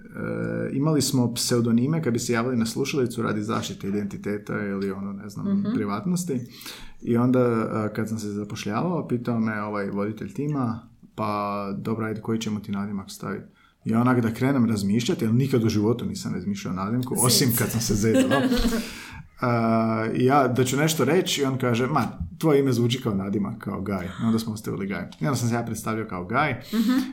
Speaker 1: imali smo pseudonime kad bi se javili na slušalicu radi zaštite identiteta ili ono, ne znam,
Speaker 2: Mhm.
Speaker 1: privatnosti. I onda e, kad sam se zapošljavao, pitao me ovaj voditelj tima, pa dobro, ajde, koji ćemo ti nadimak staviti? Ja onak da krenem razmišljati, ali nikad u životu nisam razmišljao nadimku, osim kad sam se zezao. Uh, ja da ću nešto reći i on kaže, ma, tvoje ime zvuči kao nadima, kao Gaj. I onda smo ostavili Gaj. I onda sam se ja predstavio kao Gaj.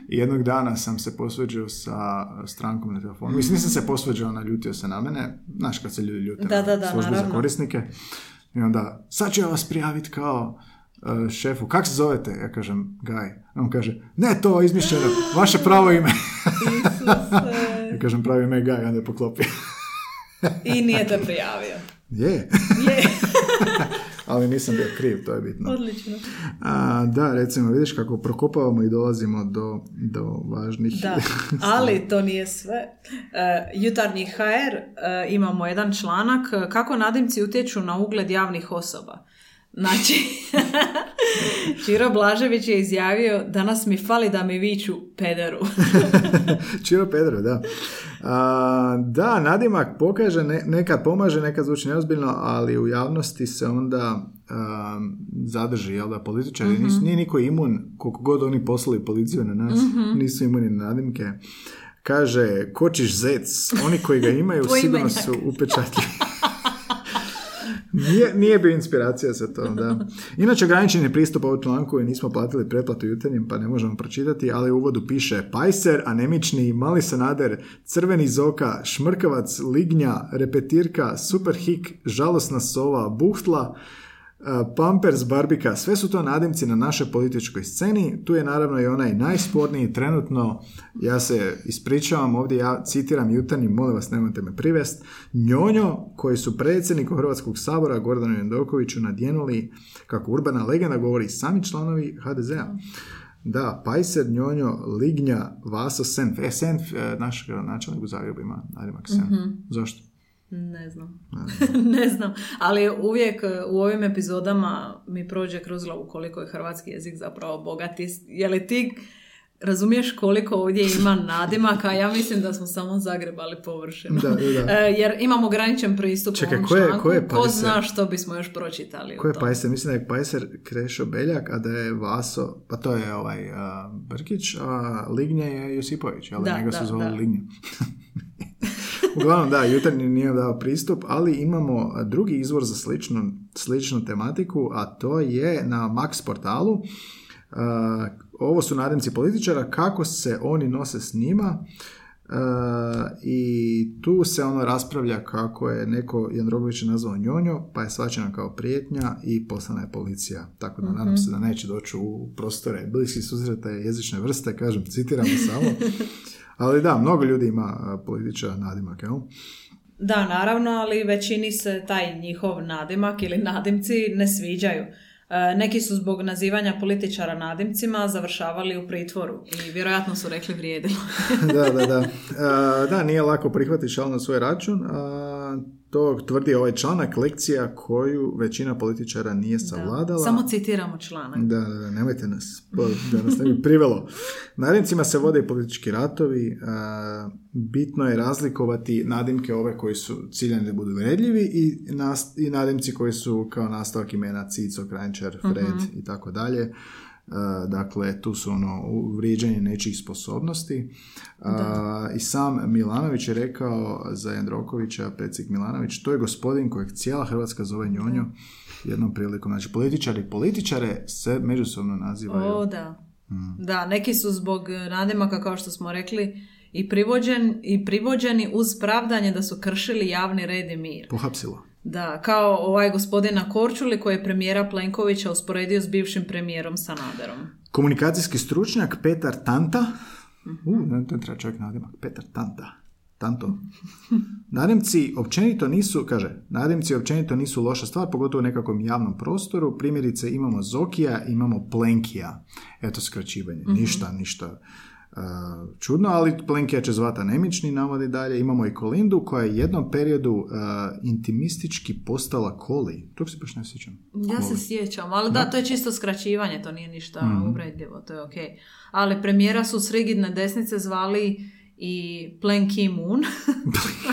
Speaker 1: I jednog dana sam se posveđao sa strankom na telefonu. Mislim, nisam se posveđao, naljutio se na mene. Znaš kad se ljudi ljute
Speaker 2: Da, da, da,
Speaker 1: službu za korisnike. I onda, sad ću ja vas prijaviti kao uh, šefu. Kak se zovete? Ja kažem, Gaj. On kaže, ne, to je izmišljeno, vaše pravo ime. ja kažem, pravo ime Gaj, onda je poklopio.
Speaker 2: I nije te prijavio.
Speaker 1: Je,
Speaker 2: Je,
Speaker 1: ali nisam bio kriv, to je bitno.
Speaker 2: odlično.
Speaker 1: A, da, recimo, vidiš kako prokopavamo i dolazimo do, do važnih...
Speaker 2: Da, ali to nije sve. E, jutarnji HR e, imamo jedan članak e, kako nadimci utječu na ugled javnih osoba. Znači, Čiro Blažević je izjavio danas mi fali da mi viču pederu.
Speaker 1: Čiro Pedro, da. A, da, nadimak pokaže, ne, nekad pomaže, nekad zvuči neozbiljno, ali u javnosti se onda a, zadrži, jel da, političari,
Speaker 2: Mhm.
Speaker 1: nisu, nije niko imun, koliko god oni poslali policiju na nas,
Speaker 2: Mhm.
Speaker 1: nisu imuni na nadimke. Kaže, kočiš zec, oni koji ga imaju sigurno su upečatljivi. Nije, nije bio inspiracija za to, da. Inače, ograničen je pristup ovom članku i nismo platili pretplatu jutarnjem, pa ne možemo pročitati, ali u uvodu piše Pajser, Anemični, Mali Sanader, Crveni Zoka, Šmrkavac, Lignja, Repetirka, Superhik, Žalosna Sova, Buhtla, Uh, Pampers, Barbika, sve su to nadimci na našoj političkoj sceni. Tu je naravno i onaj najsporniji trenutno, ja se ispričavam ovdje, ja citiram jutarnji, molim vas nemojte me privest, Njonjo, koji su predsjedniku Hrvatskog sabora Gordanu Jandokoviću nadjenuli, kako urbana legenda govori, sami članovi HDZ-a. Da, Pajser, Njonjo, Lignja, Vaso, Senf. E, Senf, e, naš načelnik u Zagrebu ima nadimak Senf. Zašto?
Speaker 2: Ne znam. ne znam. Ali uvijek e, u ovim epizodama mi prođe kroz glavu koliko je hrvatski jezik zapravo bogat. Je li ti razumiješ koliko ovdje ima nadimaka? Ja mislim da smo samo zagrebali površinu.
Speaker 1: Da, da.
Speaker 2: E, Jer imamo ograničen pristup
Speaker 1: Čekaj,
Speaker 2: ovom
Speaker 1: ko je-
Speaker 2: članku.
Speaker 1: ko je
Speaker 2: Ko zna što bismo još pročitali
Speaker 1: Ko je. Pajser? Mislim da je Pajser Krešo Beljak, a da je Vaso, pa to je ovaj a, Brkić, a Lignja je Josipović, ali
Speaker 2: Da,
Speaker 1: njega
Speaker 2: da,
Speaker 1: su zvali
Speaker 2: da.
Speaker 1: Uglavnom, da, jutarnji nije dao pristup, ali imamo drugi izvor za sličnu, sličnu tematiku, a to je na Max portalu. Ovo su nadimci političara, kako se oni nose s njima. Uh, I tu se ono raspravlja kako je neko Jandrogović je nazvao njonjo, pa je svačena kao prijetnja i poslana je policija. Tako da nadam se da neće doći u prostore bliskih susreta jezične vrste, kažem, citiramo samo. Ali da, mnogo ljudi ima a, političara nadimak, jel?
Speaker 2: Da, naravno, ali većini se taj njihov nadimak ili nadimci ne sviđaju. E, Neki su zbog nazivanja političara nadimcima završavali u pritvoru i vjerojatno su rekli vrijedilo.
Speaker 1: da, da, da. A, da, nije lako prihvatiti šal na svoj račun. To tvrdi ovaj članak, lekcija koju većina političara nije savladala.
Speaker 2: Samo citiramo članak.
Speaker 1: Da, da, da, nemojte nas, da nas ne bi privelo. Nadimcima se vode i politički ratovi, bitno je razlikovati nadimke ove koji su ciljani da budu vredljivi i, i nadimci koji su kao nastavak imena Cico, Kranjčar, Fred i tako dalje. A, Dakle, tu su ono vrijeđanje nečijih sposobnosti. A, I sam Milanović je rekao za Jandrokovića, predsjednik Milanović, to je gospodin kojeg cijela Hrvatska zove njonjo jednom prilikom. Znači, političari političare se međusobno nazivaju.
Speaker 2: O, da.
Speaker 1: Mm.
Speaker 2: Da, neki su zbog nadimaka, kao što smo rekli, i, privođen, i privođeni uz pravdanje da su kršili javni red i mir.
Speaker 1: Pohapsilo.
Speaker 2: Da, kao ovaj gospodina Korčuli koji je premijera Plenkovića usporedio s bivšim premijerom Sanaderom.
Speaker 1: Komunikacijski stručnjak Petar Tanta. U, ne, to treba čovjek nadimak. Petar Tanta. Tanto. Nadimci općenito nisu, kaže, nadimci općenito nisu loša stvar, pogotovo u nekakvom javnom prostoru. Primjerice imamo Zokija, imamo Plenkija. Eto skraćivanje. Ništa, ništa uh, čudno, ali Plenkija će zvata Nemični, navodi dalje. Imamo i Kolindu koja je jednom periodu uh, intimistički postala Koli. Tog se baš ne sjećam.
Speaker 2: Ja se sjećam, ali da, to je čisto skraćivanje, to nije ništa
Speaker 1: Mhm.
Speaker 2: uvredljivo, to je ok. Ali premijera su s rigidne desnice zvali i Plan Ki Moon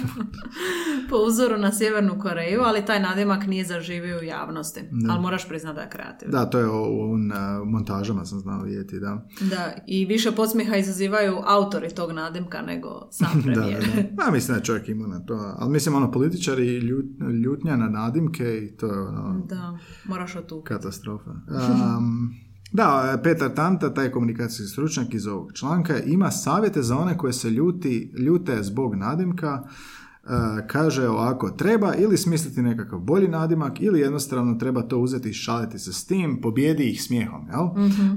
Speaker 2: po uzoru na Sjevernu Koreju, ali taj nadimak nije zaživio u javnosti. Ali moraš priznati da je kreativno.
Speaker 1: Da, to je u montažama sam znao vidjeti, da.
Speaker 2: Da, i više podsmijeha izazivaju autori tog nadimka nego sam
Speaker 1: da,
Speaker 2: premijer.
Speaker 1: da, da. Pa mislim da je čovjek ima na to. Ali mislim, ono, političari i ljut- ljutnja na nadimke i to je ono,
Speaker 2: Da, moraš otupiti.
Speaker 1: katastrofa. Um, da, Petar Tanta, taj komunikacijski stručnjak iz ovog članka, ima savjete za one koje se ljuti, ljute zbog nadimka. Uh, kaže ovako, treba ili smisliti nekakav bolji nadimak ili jednostavno treba to uzeti i šaliti se s tim, pobjedi ih smijehom, jel?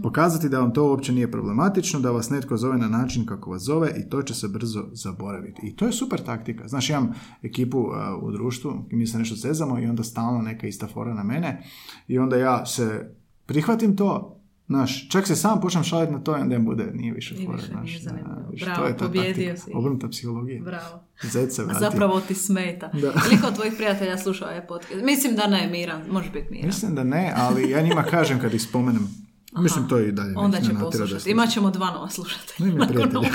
Speaker 1: Pokazati da vam to uopće nije problematično, da vas netko zove na način kako vas zove i to će se brzo zaboraviti. I to je super taktika. Znaš, imam ekipu uh, u društvu i mi se nešto sezamo i onda stalno neka ista fora na mene i onda ja se prihvatim to, Znaš, čak se sam počnem šaliti na to i onda im bude, nije više fora,
Speaker 2: više
Speaker 1: znaš.
Speaker 2: nije
Speaker 1: da,
Speaker 2: zanimljivo.
Speaker 1: viš,
Speaker 2: Bravo,
Speaker 1: to je ta
Speaker 2: pobijedio
Speaker 1: taktika,
Speaker 2: si.
Speaker 1: Obrnuta psihologija.
Speaker 2: Bravo.
Speaker 1: Zec se
Speaker 2: A
Speaker 1: vrati.
Speaker 2: zapravo ti smeta.
Speaker 1: Da.
Speaker 2: Koliko od tvojih prijatelja sluša ovaj podcast? Mislim da ne, Miran. Može biti Miran.
Speaker 1: Mislim da ne, ali ja njima kažem kad ih spomenem. Mislim, to i dalje.
Speaker 2: Onda će
Speaker 1: da
Speaker 2: poslušati.
Speaker 1: slušaju.
Speaker 2: Imat ćemo dva nova slušatelja.
Speaker 1: No, ima prijatelja.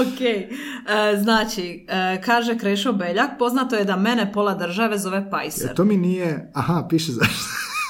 Speaker 2: ok, E, znači, e, kaže Krešo Beljak, poznato je da mene pola države zove Pajser.
Speaker 1: E, to mi nije... Aha, piše zašto.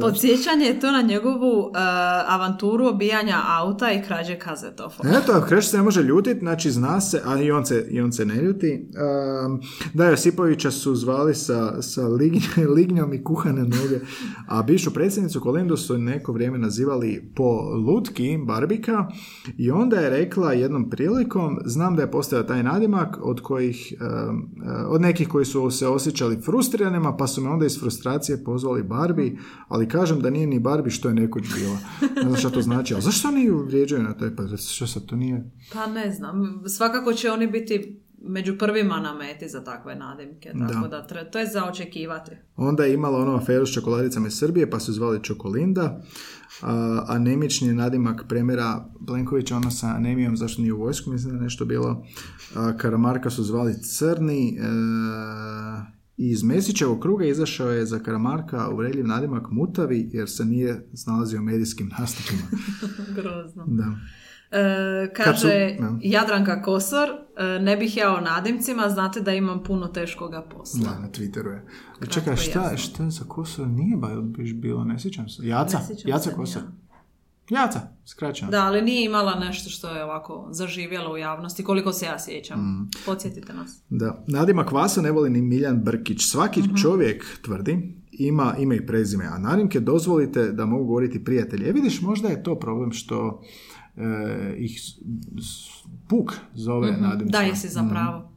Speaker 2: Podsjećanje je to na njegovu e, avanturu obijanja auta i krađe kazetofona.
Speaker 1: Eto, Kreš se ne može ljutit, znači zna se, a i on se, i on se ne ljuti. Um, da, Josipovića su zvali sa, sa lignj- lignjom i kuhane noge, a bivšu predsjednicu Kolindu su neko vrijeme nazivali po lutki Barbika i onda je rekla jednom prilikom, znam da je postojao taj nadimak od kojih, um, uh, od nekih koji su se osjećali frustriranima, pa su me onda iz frustracije pozvali Barbi, ali kažem da nije ni Barbi što je nekoć bila. Ne znam šta to znači, ali zašto oni ju vrijeđaju na taj, pa što sad to nije?
Speaker 2: Pa ne znam, svakako će oni biti među prvima na meti za takve nadimke, tako da, to je za očekivati.
Speaker 1: Onda je imala ono aferu s čokoladicama iz Srbije, pa su zvali Čokolinda. A, anemični je nadimak premijera Plenkovića, ono sa anemijom, zašto nije u vojsku, mislim da je nešto bilo. A, Karamarka su zvali Crni. E, iz Mesićevog kruga izašao je za Karamarka uvredljiv nadimak Mutavi, jer se nije snalazio u medijskim nastupima.
Speaker 2: Grozno.
Speaker 1: Da.
Speaker 2: E,
Speaker 1: Kad su-
Speaker 2: kaže
Speaker 1: da.
Speaker 2: Jadranka Kosor, e, ne bih ja o nadimcima, znate da imam puno teškoga posla.
Speaker 1: Da, na Twitteru je.
Speaker 2: Kratko
Speaker 1: Čekaj, šta,
Speaker 2: jasno.
Speaker 1: šta za Kosor nije ba- biš bilo, ne sjećam se. Jaca, Jaca Kosor.
Speaker 2: ja.
Speaker 1: Jaca, skraćeno.
Speaker 2: Da, ali nije imala nešto što je ovako zaživjelo u javnosti, koliko se ja sjećam.
Speaker 1: Mm.
Speaker 2: Podsjetite nas.
Speaker 1: Da. Nadima Kvasa ne voli ni Miljan Brkić. Svaki
Speaker 2: Mhm.
Speaker 1: čovjek tvrdi ima ime i prezime, a nadimke dozvolite da mogu govoriti prijatelji. E vidiš, možda je to problem što e, ih puk zove
Speaker 2: Mhm.
Speaker 1: nadimcima.
Speaker 2: Da, jesi za pravo.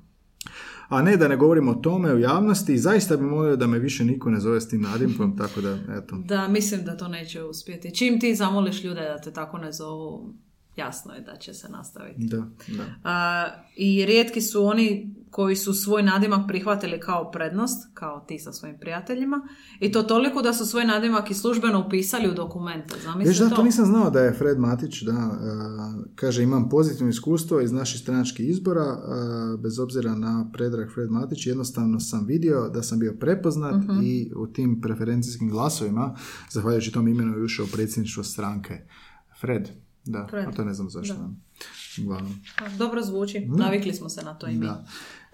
Speaker 1: A ne da ne govorimo o tome u javnosti i zaista bi molio da me više niko ne zove s tim nadimkom, tako da, eto.
Speaker 2: Da, mislim da to neće uspjeti. Čim ti zamoliš ljude da te tako ne zovu, jasno je da će se nastaviti.
Speaker 1: Da, da.
Speaker 2: A, I rijetki su oni koji su svoj nadimak prihvatili kao prednost, kao ti sa svojim prijateljima, i to toliko da su svoj nadimak i službeno upisali u dokumente. Zamislite
Speaker 1: da,
Speaker 2: to?
Speaker 1: to nisam znao da je Fred Matić, da, e, kaže imam pozitivno iskustvo iz naših stranačkih izbora, e, bez obzira na predrag Fred Matić, jednostavno sam vidio da sam bio prepoznat
Speaker 2: Mhm.
Speaker 1: i u tim preferencijskim glasovima, zahvaljujući tom imenu je ušao predsjedništvo stranke. Fred, da,
Speaker 2: Fred,
Speaker 1: a to ne znam zašto.
Speaker 2: da.
Speaker 1: Uglavnom.
Speaker 2: Dobro zvuči, navikli smo se na to i mi.
Speaker 1: Da.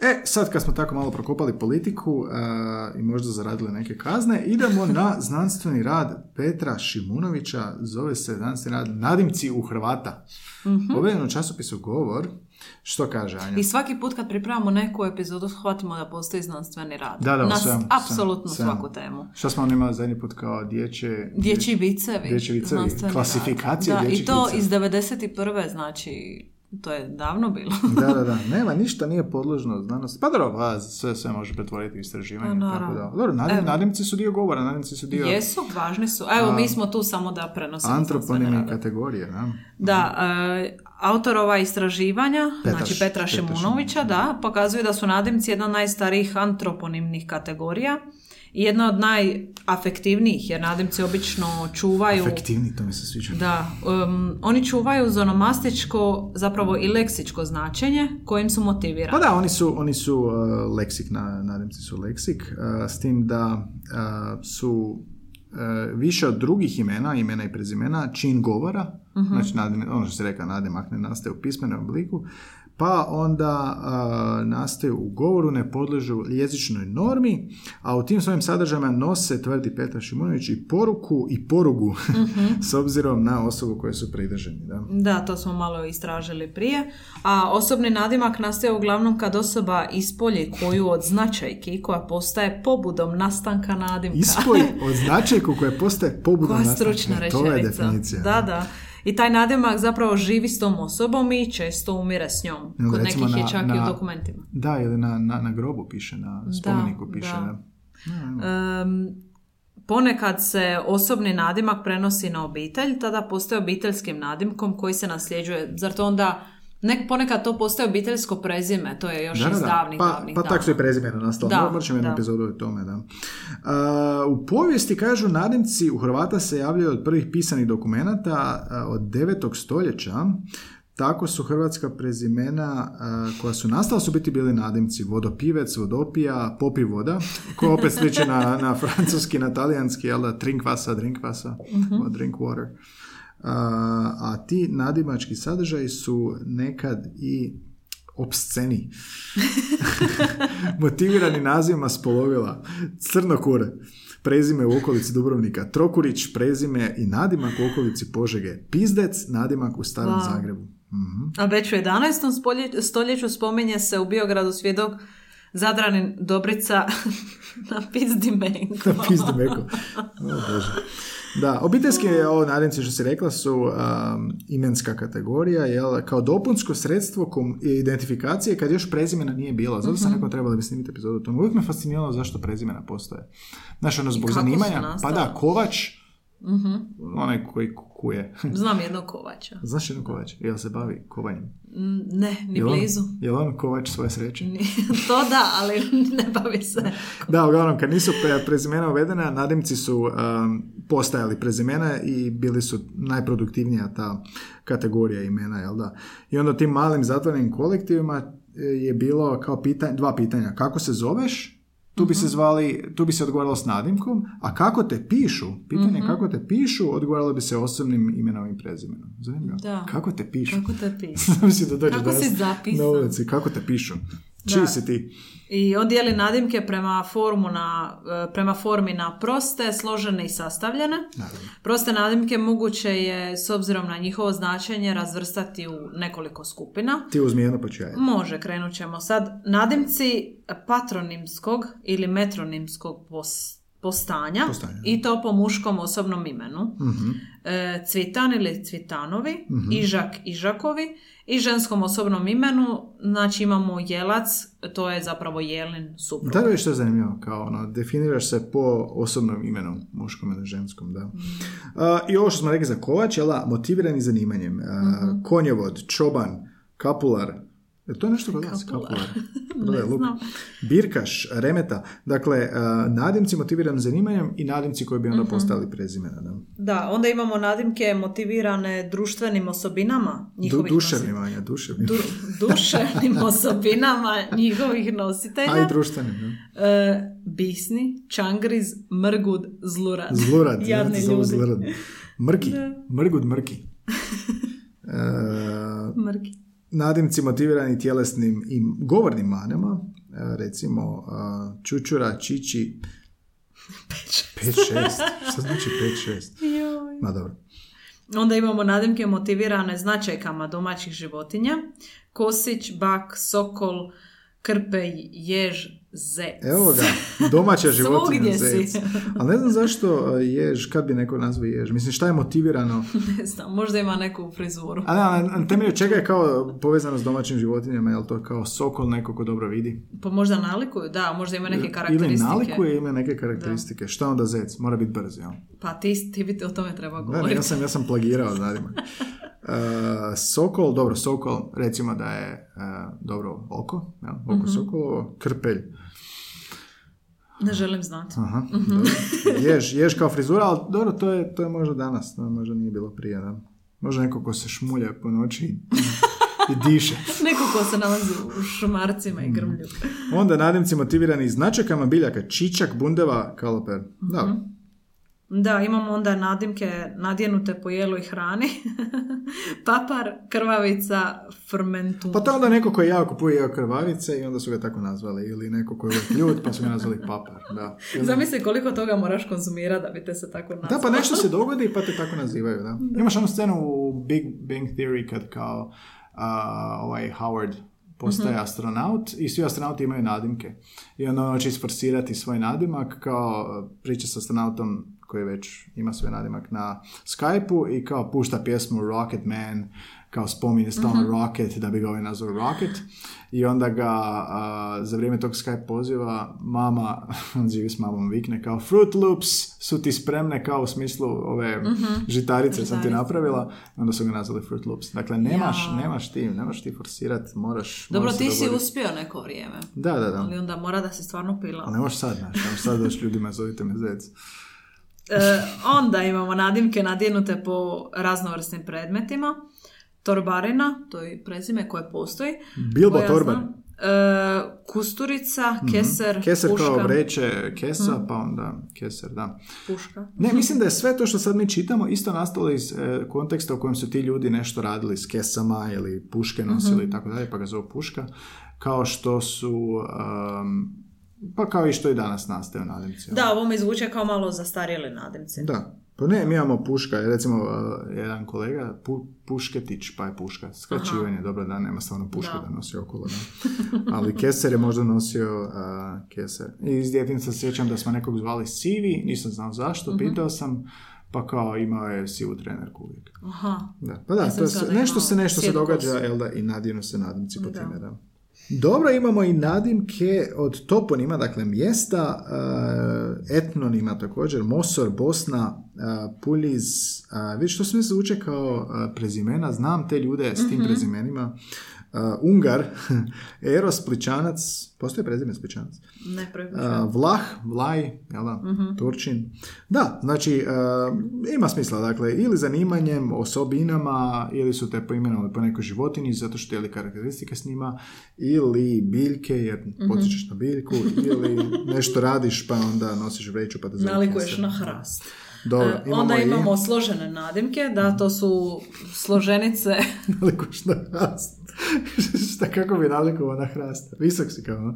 Speaker 1: E, sad kad smo tako malo prokopali politiku e, i možda zaradili neke kazne, idemo na znanstveni rad Petra Šimunovića, zove se znanstveni rad Nadimci u Hrvata.
Speaker 2: Mhm.
Speaker 1: Objavljen u časopisu Govor, što kaže Anja?
Speaker 2: I svaki put kad pripremamo neku epizodu, shvatimo da postoji znanstveni rad.
Speaker 1: Da, da,
Speaker 2: na
Speaker 1: svemu,
Speaker 2: apsolutno
Speaker 1: svemu.
Speaker 2: svaku temu.
Speaker 1: Šta smo on imali zadnji put kao dječje...
Speaker 2: Dječji vicevi.
Speaker 1: Dječji vicevi, klasifikacija.
Speaker 2: Da, i to
Speaker 1: viceva.
Speaker 2: iz 91. znači, to je davno bilo.
Speaker 1: da, da, da. Nema, ništa nije podložno znanosti. Pa dobro, pa, sve se može pretvoriti u istraživanje.
Speaker 2: Pa,
Speaker 1: tako da. Dobro, nadim, nadimci su dio govora, nadimci su dio
Speaker 2: Jesu, važni su. A Evo, mi smo tu samo da prenosimo radove.
Speaker 1: kategorije. Da?
Speaker 2: Da, e, autorova istraživanja,
Speaker 1: Petar
Speaker 2: znači Petra
Speaker 1: Petar
Speaker 2: Šimunovića, da, pokazuju da su nadimci jedna od najstarijih antroponimnih kategorija jedna od najafektivnijih, jer nadimci obično čuvaju...
Speaker 1: Efektivni, to mi se sviđa.
Speaker 2: Da, um, oni čuvaju zonomastičko, zapravo i leksičko značenje kojim su motivirani.
Speaker 1: Pa da, oni su, oni su uh, leksik, na, nadimci su leksik, uh, s tim da uh, su više od drugih imena, imena i prezimena, čin govora, znači nadime- ono što se reka nadimak ne nastaje u pismenom obliku, pa onda a, nastaju u govoru, ne podležu jezičnoj normi, a u tim svojim sadržajima nose, tvrdi Petar Šimunović, i poruku i porugu s obzirom na osobu koje su pridrženi. Da?
Speaker 2: Da, to smo malo istražili prije. A osobni nadimak nastaje uglavnom kad osoba ispolji koju od značajki koja postaje pobudom nastanka nadimka.
Speaker 1: Ispoj od značajku koje postaje pobudom
Speaker 2: Koja
Speaker 1: nastanka.
Speaker 2: stručna
Speaker 1: To je
Speaker 2: rečenica.
Speaker 1: definicija.
Speaker 2: Da, da. I taj nadimak zapravo živi s tom osobom i često umire s njom.
Speaker 1: Ili
Speaker 2: Kod
Speaker 1: recimo
Speaker 2: nekih je
Speaker 1: na-
Speaker 2: čak i
Speaker 1: na-
Speaker 2: u dokumentima.
Speaker 1: Da, ili na, na, na grobu piše, na spomeniku piše.
Speaker 2: da.
Speaker 1: Da.
Speaker 2: Em, ponekad se osobni nadimak prenosi na obitelj, tada postaje obiteljskim nadimkom koji se nasljeđuje. Zar to onda, nek, ponekad to postaje obiteljsko prezime, to je još
Speaker 1: Da, da,
Speaker 2: iz
Speaker 1: da.
Speaker 2: davnih,
Speaker 1: pa,
Speaker 2: davnih
Speaker 1: pa
Speaker 2: dana.
Speaker 1: tako su i prezimena nastala.
Speaker 2: Da,
Speaker 1: Morat ćemo jednu
Speaker 2: da.
Speaker 1: epizodu o tome, da. A, u povijesti, kažu, nadimci u Hrvata se javljaju od prvih pisanih dokumenata a, od 9. stoljeća. Tako su hrvatska prezimena a, koja su nastala su biti bili nadimci vodopivec, vodopija, popi voda, koja opet sliči na, na francuski, na talijanski, jel da, trinkvasa, drinkvasa, drink water. A, a ti nadimački sadržaji su nekad i obsceni. Motivirani nazivima spolovila. Crnokure, prezime u okolici Dubrovnika. Trokurić, prezime i nadimak u okolici Požege. Pizdec, nadimak u Starom
Speaker 2: Wow.
Speaker 1: Zagrebu. Mhm.
Speaker 2: A već u 11. spolje- stoljeću spominje se u Biogradu svjedok Zadranin Dobrica na pizdi menko.
Speaker 1: Na pizdi meko. O, Bože. Da, obiteljske ovo nadimci što si rekla su um, imenska kategorija, jel, kao dopunsko sredstvo kom, identifikacije kad još prezimena nije bilo. Zato
Speaker 2: Mhm.
Speaker 1: sam rekao trebali bi snimiti epizodu o tome. Uvijek me fasciniralo zašto prezimena postoje. Znaš, ono, zbog zanimanja. Pa da, Kovač,
Speaker 2: Mhm.
Speaker 1: onaj koji kuje.
Speaker 2: Znam jednog kovača.
Speaker 1: Znaš jedno Kovač? Jel se bavi kovanjem?
Speaker 2: Mm, Ne, ni
Speaker 1: Jel on,
Speaker 2: blizu.
Speaker 1: jel on Kovač svoje sreće?
Speaker 2: To da, ali ne bavi se.
Speaker 1: Da, uglavnom, kad nisu pre- prezimena uvedena, nadimci su um, postajali prezimena i bili su najproduktivnija ta kategorija imena, jel da? I onda tim malim zatvorenim kolektivima e, je bilo kao pitanje, dva pitanja. Kako se zoveš? Tu bi se zvali, tu bi se odgovaralo s nadimkom, a kako te pišu, pitanje kako te pišu, odgovaralo bi se osobnim imenom i prezimenom. Zanimljivo.
Speaker 2: Da.
Speaker 1: Kako te pišu?
Speaker 2: Kako te?
Speaker 1: Zamisli da dođe
Speaker 2: Kako
Speaker 1: danas
Speaker 2: si zapisan?
Speaker 1: na ulici, kako te pišu? Čiji
Speaker 2: Da.
Speaker 1: si ti?
Speaker 2: I on dijeli nadimke prema, formu na, e, prema formi na proste, složene i sastavljene.
Speaker 1: Naravno.
Speaker 2: Proste nadimke moguće je, s obzirom na njihovo značenje, razvrstati u nekoliko skupina.
Speaker 1: Ti uzmi jedno pa ću ja jedno.
Speaker 2: Može, krenut ćemo sad. Nadimci patronimskog ili metronimskog pos- postanja,
Speaker 1: Postanja.
Speaker 2: i to po muškom osobnom imenu.
Speaker 1: Mhm.
Speaker 2: E, Cvitan ili Cvitanovi, Ižak, Ižakovi i ženskom osobnom imenu, znači imamo Jelac, to je zapravo Jelin suprug.
Speaker 1: Da što je zanimljivo? Kao ono, definiraš se po osobnom imenu, muškom ili ženskom, da. A, I ovo što smo rekli za kovač, jel da, motivirani zanimanjem. A, Konjevod, čoban, kapular, je to nešto kod vas?
Speaker 2: Kapular.
Speaker 1: Prodaje luk.
Speaker 2: znam.
Speaker 1: Birkaš, remeta. Dakle, a, nadimci motivirani zanimanjem i nadimci koji bi onda postali prezimena. Da.
Speaker 2: Da, onda imamo nadimke motivirane društvenim osobinama
Speaker 1: Du,
Speaker 2: njihovih
Speaker 1: duševnim,
Speaker 2: nositelja.
Speaker 1: Duševnim.
Speaker 2: Du, duševnim osobinama njihovih nositelja.
Speaker 1: A i društvenim, da.
Speaker 2: E, bisni, čangriz, mrgud, zlurad.
Speaker 1: Zlurad,
Speaker 2: Jadni
Speaker 1: zovu
Speaker 2: ljudi.
Speaker 1: zlurad. Mrki,
Speaker 2: Da.
Speaker 1: mrgud mrki. E,
Speaker 2: Mrki.
Speaker 1: Nadimci motivirani tjelesnim i govornim manama, e, recimo a, čučura, čiči, 5-6. Šta znači 5-6?
Speaker 2: Joj.
Speaker 1: Ma dobro.
Speaker 2: Onda imamo nadimke motivirane značajkama domaćih životinja. Kosić, bak, sokol, krpej, jež, zec.
Speaker 1: Evo ga, domaća životinja, zec. Ali ne znam zašto a, jež, kad bi neko nazvao jež. Mislim, šta je motivirano?
Speaker 2: ne znam, možda ima neku frizuru.
Speaker 1: A na, temelju čega je kao povezano s domaćim životinjama? Je li to kao sokol neko ko dobro vidi?
Speaker 2: Pa možda nalikuju, da, možda ima neke
Speaker 1: Ili
Speaker 2: karakteristike.
Speaker 1: nalikuje ima neke karakteristike. Šta onda zec? Mora biti brz, jel?
Speaker 2: Pa ti, ti bi o tome treba
Speaker 1: Ne,
Speaker 2: govoriti.
Speaker 1: ne, ja sam, ja sam plagirao nadimak. Uh, sokol, dobro, sokol, recimo da je uh, dobro oko, jel? oko
Speaker 2: Mhm.
Speaker 1: sokolovo, krpelj,
Speaker 2: Ne želim znati.
Speaker 1: aha,
Speaker 2: Mhm.
Speaker 1: jež, jež kao frizura, ali dobro, to je, to je možda danas, no, možda nije bilo prije, da. Možda neko ko se šmulja po noći i, diše.
Speaker 2: Neko ko se nalazi u šumarcima
Speaker 1: Mhm.
Speaker 2: i grmlju.
Speaker 1: Onda nadimci motivirani značajkama biljaka, čičak, bundeva, kaloper. Da.
Speaker 2: Da, imamo onda nadimke nadjenute po jelu i hrani. Papar, krvavica, fermentum.
Speaker 1: Pa to onda neko koji jako kupuje jeo krvavice i onda su ga tako nazvali. Ili neko koji je ljud pa su ga nazvali papar. Da. Ili-
Speaker 2: Zamisli koliko toga moraš konzumirati da bi te se tako nazvalo.
Speaker 1: Da, pa nešto se dogodi pa te tako nazivaju, da. Imaš onu scenu u Big Bang Theory kad kao a, ovaj Howard postaje
Speaker 2: Mhm.
Speaker 1: astronaut i svi astronauti imaju nadimke. I onda on hoće isforsirati svoj nadimak kao priča s astronautom koji već ima svoj nadimak na Skype-u i kao pušta pjesmu Rocket Man, kao spominje stalno
Speaker 2: Mhm.
Speaker 1: Rocket da bi ga ovaj nazvao Rocket i onda ga a, za vrijeme tog Skype poziva mama, on živi s mamom, vikne kao Fruit Loops su ti spremne kao u smislu ove žitarice sam ti
Speaker 2: Žitarice.
Speaker 1: napravila onda su ga nazvali Fruit Loops. Dakle, nemaš,
Speaker 2: Ja.
Speaker 1: nemaš ti, nemaš ti forsirat, moraš...
Speaker 2: Dobro,
Speaker 1: mora se
Speaker 2: ti si uspio neko vrijeme.
Speaker 1: Da, da, da.
Speaker 2: Ali onda mora da si stvarno
Speaker 1: Ali
Speaker 2: pila.
Speaker 1: ne možeš sad, znaš, sad doći ljudima, zovite me zec.
Speaker 2: E, onda imamo nadimke nadjenute po raznovrsnim predmetima. Torbarina, to je prezime koje postoji.
Speaker 1: Bilbo
Speaker 2: znam. E, kusturica, keser,
Speaker 1: Mhm. Keser
Speaker 2: puška.
Speaker 1: kao vreće kesa, pa onda keser, da.
Speaker 2: Puška.
Speaker 1: Ne, mislim da je sve to što sad mi čitamo isto nastalo iz e, konteksta u kojem su ti ljudi nešto radili s kesama ili puške nosili i tako dalje, pa ga zovu puška. Kao što su, um, pa kao i što i danas nastaje u nadimci.
Speaker 2: Da, ovo mi zvuče kao malo zastarjeli nadimci.
Speaker 1: Da. Pa ne, mi imamo puška, recimo uh, jedan kolega, pu, pušketić, pa je puška, skraćivanje, dobro da nema stvarno pušku da,
Speaker 2: Da.
Speaker 1: nosi okolo, da. ali keser je možda nosio uh, keser. I iz djetinjstva se sjećam da smo nekog zvali Sivi, nisam znao zašto, pitao sam, pa kao imao je sivu trenerku uvijek.
Speaker 2: Aha.
Speaker 1: Da, pa da, to je nešto se nešto se događa, jel da, i nadinu se nadimci po time, da. Dobro, imamo i nadimke od toponima, dakle mjesta, uh, etnonima također, Mosor, Bosna, uh, Puliz, uh, vidiš, to sve zvuče kao prezimena, znam te ljude s tim prezimenima, Uh, Ungar, Eros, Spličanac, postoji prezime Spličanac,
Speaker 2: Ne
Speaker 1: Uh, Vlah, Vlaj, jel da, Turčin. Da, znači, uh, ima smisla, dakle, ili zanimanjem, osobinama, ili su te poimenovali po nekoj životinji, zato što je li karakteristike s njima, ili biljke, jer podsjećaš na biljku, ili nešto radiš, pa onda nosiš vreću, pa te zove
Speaker 2: Nalikuješ na hrast.
Speaker 1: Dobro,
Speaker 2: E,
Speaker 1: imamo
Speaker 2: onda
Speaker 1: i...
Speaker 2: imamo složene nadimke, da to su složenice
Speaker 1: Nalikuješ na hrast. Šta, kako bi nalikovao na hrast? Visok si kao, no?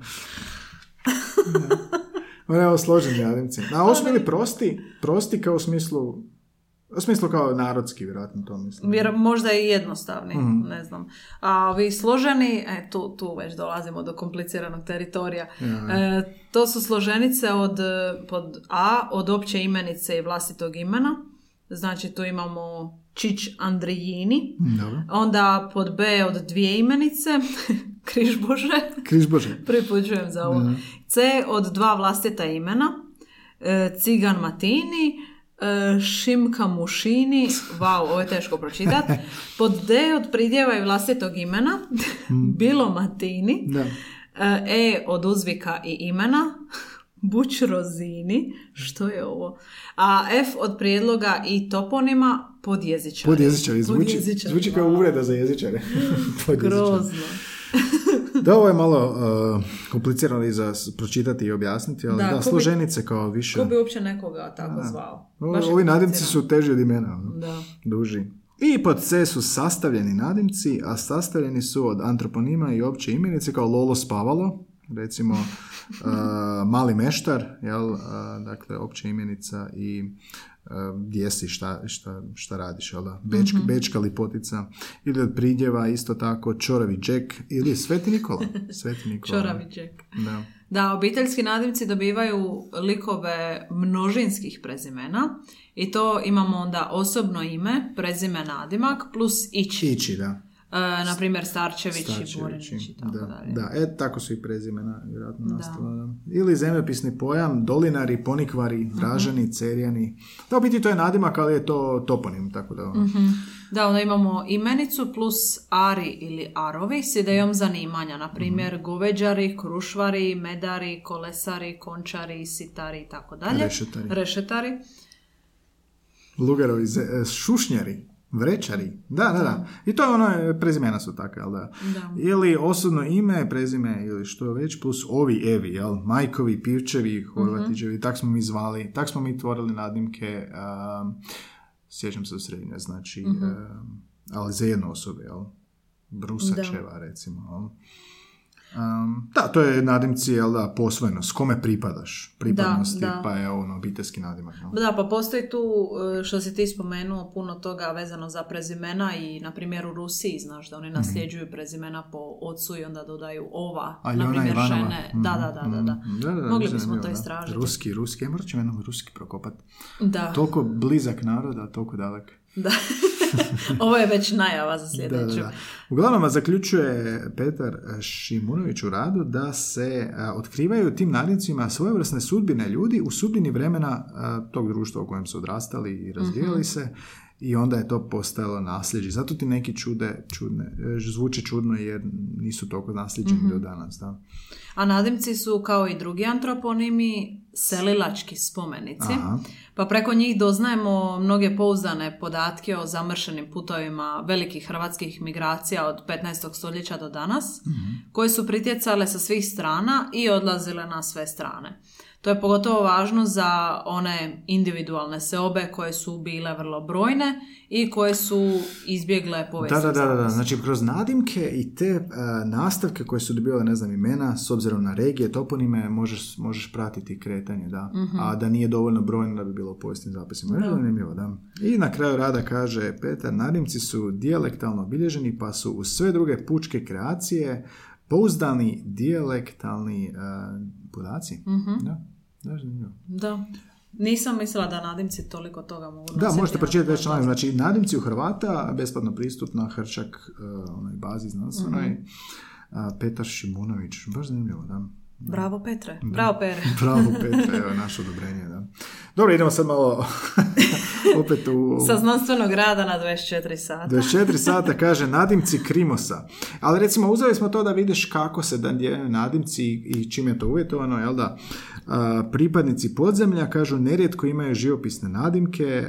Speaker 1: Ono je složeni nadimci. A ovo su bili prosti, prosti kao u smislu, u smislu kao narodski, vjerojatno to mislim.
Speaker 2: Jer možda i jednostavni,
Speaker 1: Mhm.
Speaker 2: ne znam. A ovi složeni, e, tu, tu već dolazimo do kompliciranog teritorija. E, to su složenice od, pod A, od opće imenice i vlastitog imena. Znači tu imamo Čić Andrijini.
Speaker 1: Dobro.
Speaker 2: Onda pod B od dvije imenice, Križ Bože.
Speaker 1: Križ Bože.
Speaker 2: Prvi put čujem za ovo. C od dva vlastita imena, e, Cigan Matini, Šimka Mušini, wow, ovo je teško pročitat. Pod D od pridjeva i vlastitog imena, Bilo Matini,
Speaker 1: Da.
Speaker 2: e, E od uzvika i imena, Buć Rozini, što je ovo? A F od prijedloga i toponima, podjezičari.
Speaker 1: Podjezičari. Zvuči,
Speaker 2: Podjezičari,
Speaker 1: zvuči kao uvreda za jezičare.
Speaker 2: Grozno.
Speaker 1: Da, ovo je malo uh, komplicirano i za pročitati i objasniti, ali
Speaker 2: Da,
Speaker 1: da,
Speaker 2: ko bi-
Speaker 1: složenice kao više.
Speaker 2: Ko bi uopće nekoga tako zvao?
Speaker 1: Ovo-
Speaker 2: Baš
Speaker 1: Ovi nadimci su teži od imena. ono.
Speaker 2: Da.
Speaker 1: duži. I pod C su sastavljeni nadimci, a sastavljeni su od antroponima i opće imenice kao Lolo Spavalo, recimo uh, Mali Meštar, jel, uh, dakle opća imenica i uh, gdje si, šta, šta, šta radiš, jel da? Bečka, Bečka lipotica, ili od pridjeva isto tako Čoravi Jack ili Sveti Nikola. Sveti Nikola.
Speaker 2: Čoravi Jack.
Speaker 1: Da.
Speaker 2: Da, obiteljski nadimci dobivaju likove množinskih prezimena i to imamo onda osobno ime, prezime nadimak plus ići.
Speaker 1: Ići, da.
Speaker 2: E, na primjer Starčević, i Borinić i tako
Speaker 1: da,
Speaker 2: dalje.
Speaker 1: da, e, tako su i prezimena vjerojatno nastala. Ili zemljopisni pojam, dolinari, ponikvari,
Speaker 2: Mhm.
Speaker 1: dražani, cerijani. Da, u biti to je nadimak, ali je to toponim, tako da...
Speaker 2: Mhm. Da, onda imamo imenicu plus ari ili arovi s idejom zanimanja, na primjer
Speaker 1: Mhm.
Speaker 2: goveđari, krušvari, medari, kolesari, končari, sitari i tako dalje.
Speaker 1: Rešetari.
Speaker 2: Rešetari.
Speaker 1: Lugarovi, e, šušnjari. Vrećari, da, da, da. I to je ono, prezimena su takve, jel da?
Speaker 2: Da.
Speaker 1: Ili osobno ime, prezime ili što već, plus ovi Evi, jel? Majkovi, Pivčevi, Horvatićevi, tak smo mi zvali, tak smo mi tvorili nadimke, um, sjećam se u srednje, znači, um, ali za jednu osobu, jel? Brusačeva, recimo, jel? Um, da, to je nadimci, jel da, posvojenost, kome pripadaš, pripadnosti,
Speaker 2: da.
Speaker 1: pa je ono obiteljski nadimak. jel?
Speaker 2: Da, pa postoji tu, e, što si ti spomenuo, puno toga vezano za prezimena i, na primjer, u Rusiji, znaš, da oni nasljeđuju prezimena po ocu i onda dodaju ova, na primjer,
Speaker 1: Ivanova.
Speaker 2: žene. Da, da, da, da, da.
Speaker 1: Mhm. Da, da, da,
Speaker 2: Mogli bismo to
Speaker 1: da.
Speaker 2: istražiti.
Speaker 1: Ruski, ruski, ja morat ću jednom ruski prokopat.
Speaker 2: Da,
Speaker 1: Toliko blizak narod, a toliko dalek.
Speaker 2: da. Ovo je već najava za
Speaker 1: Da,
Speaker 2: sljedeću.
Speaker 1: da, da. Uglavnom, zaključuje Petar Šimunović u radu da se a, otkrivaju tim nadnicima svojevrsne sudbine ljudi u sudbini vremena a, tog društva u kojem su odrastali i razvijali
Speaker 2: Mhm.
Speaker 1: se i onda je to postajalo nasljeđe. Zato ti neki čude, čudne, e, zvuče čudno jer nisu toliko nasljeđeni
Speaker 2: Mhm.
Speaker 1: do danas. Da.
Speaker 2: A nadimci su, kao i drugi antroponimi, selilački spomenici.
Speaker 1: Aha.
Speaker 2: Pa preko njih doznajemo mnoge pouzdane podatke o zamršenim putovima velikih hrvatskih migracija od 15. stoljeća do danas, koje su pritjecale sa svih strana i odlazile na sve strane. To je pogotovo važno za one individualne seobe koje su bile vrlo brojne i koje su izbjegle povijest.
Speaker 1: Da, da, da, da. Znači, kroz nadimke i te e, nastavke koje su dobivale, ne znam, imena, s obzirom na regije, toponime, možeš, možeš pratiti kretanje, da.
Speaker 2: Mhm.
Speaker 1: A da nije dovoljno brojno da bi bilo u povijesnim zapisima. Da. zanimljivo, da. I na kraju rada kaže Petar, nadimci su dijalektalno obilježeni, pa su uz sve druge pučke kreacije pouzdani dijalektalni e, podaci.
Speaker 2: Mhm.
Speaker 1: Da, da.
Speaker 2: Da. Nisam mislila da nadimci toliko toga mogu
Speaker 1: Da, možete pročitati već
Speaker 2: da.
Speaker 1: članak. Znači, nadimci u Hrvata, besplatno pristup na Hrčak, uh, onoj bazi znanstvenoj.
Speaker 2: Mhm.
Speaker 1: A, Petar Šimunović, baš zanimljivo, da.
Speaker 2: Bravo Petre, bravo Pere.
Speaker 1: Bravo, Petre, evo naše odobrenje, da. Dobro, idemo sad malo opet u...
Speaker 2: Sa znanstvenog rada na 24 sata.
Speaker 1: 24 sata kaže nadimci Krimosa. Ali recimo uzeli smo to da vidiš kako se dan dijele nadimci i čim je to uvjetovano, jel da? A, pripadnici podzemlja kažu nerijetko imaju živopisne nadimke.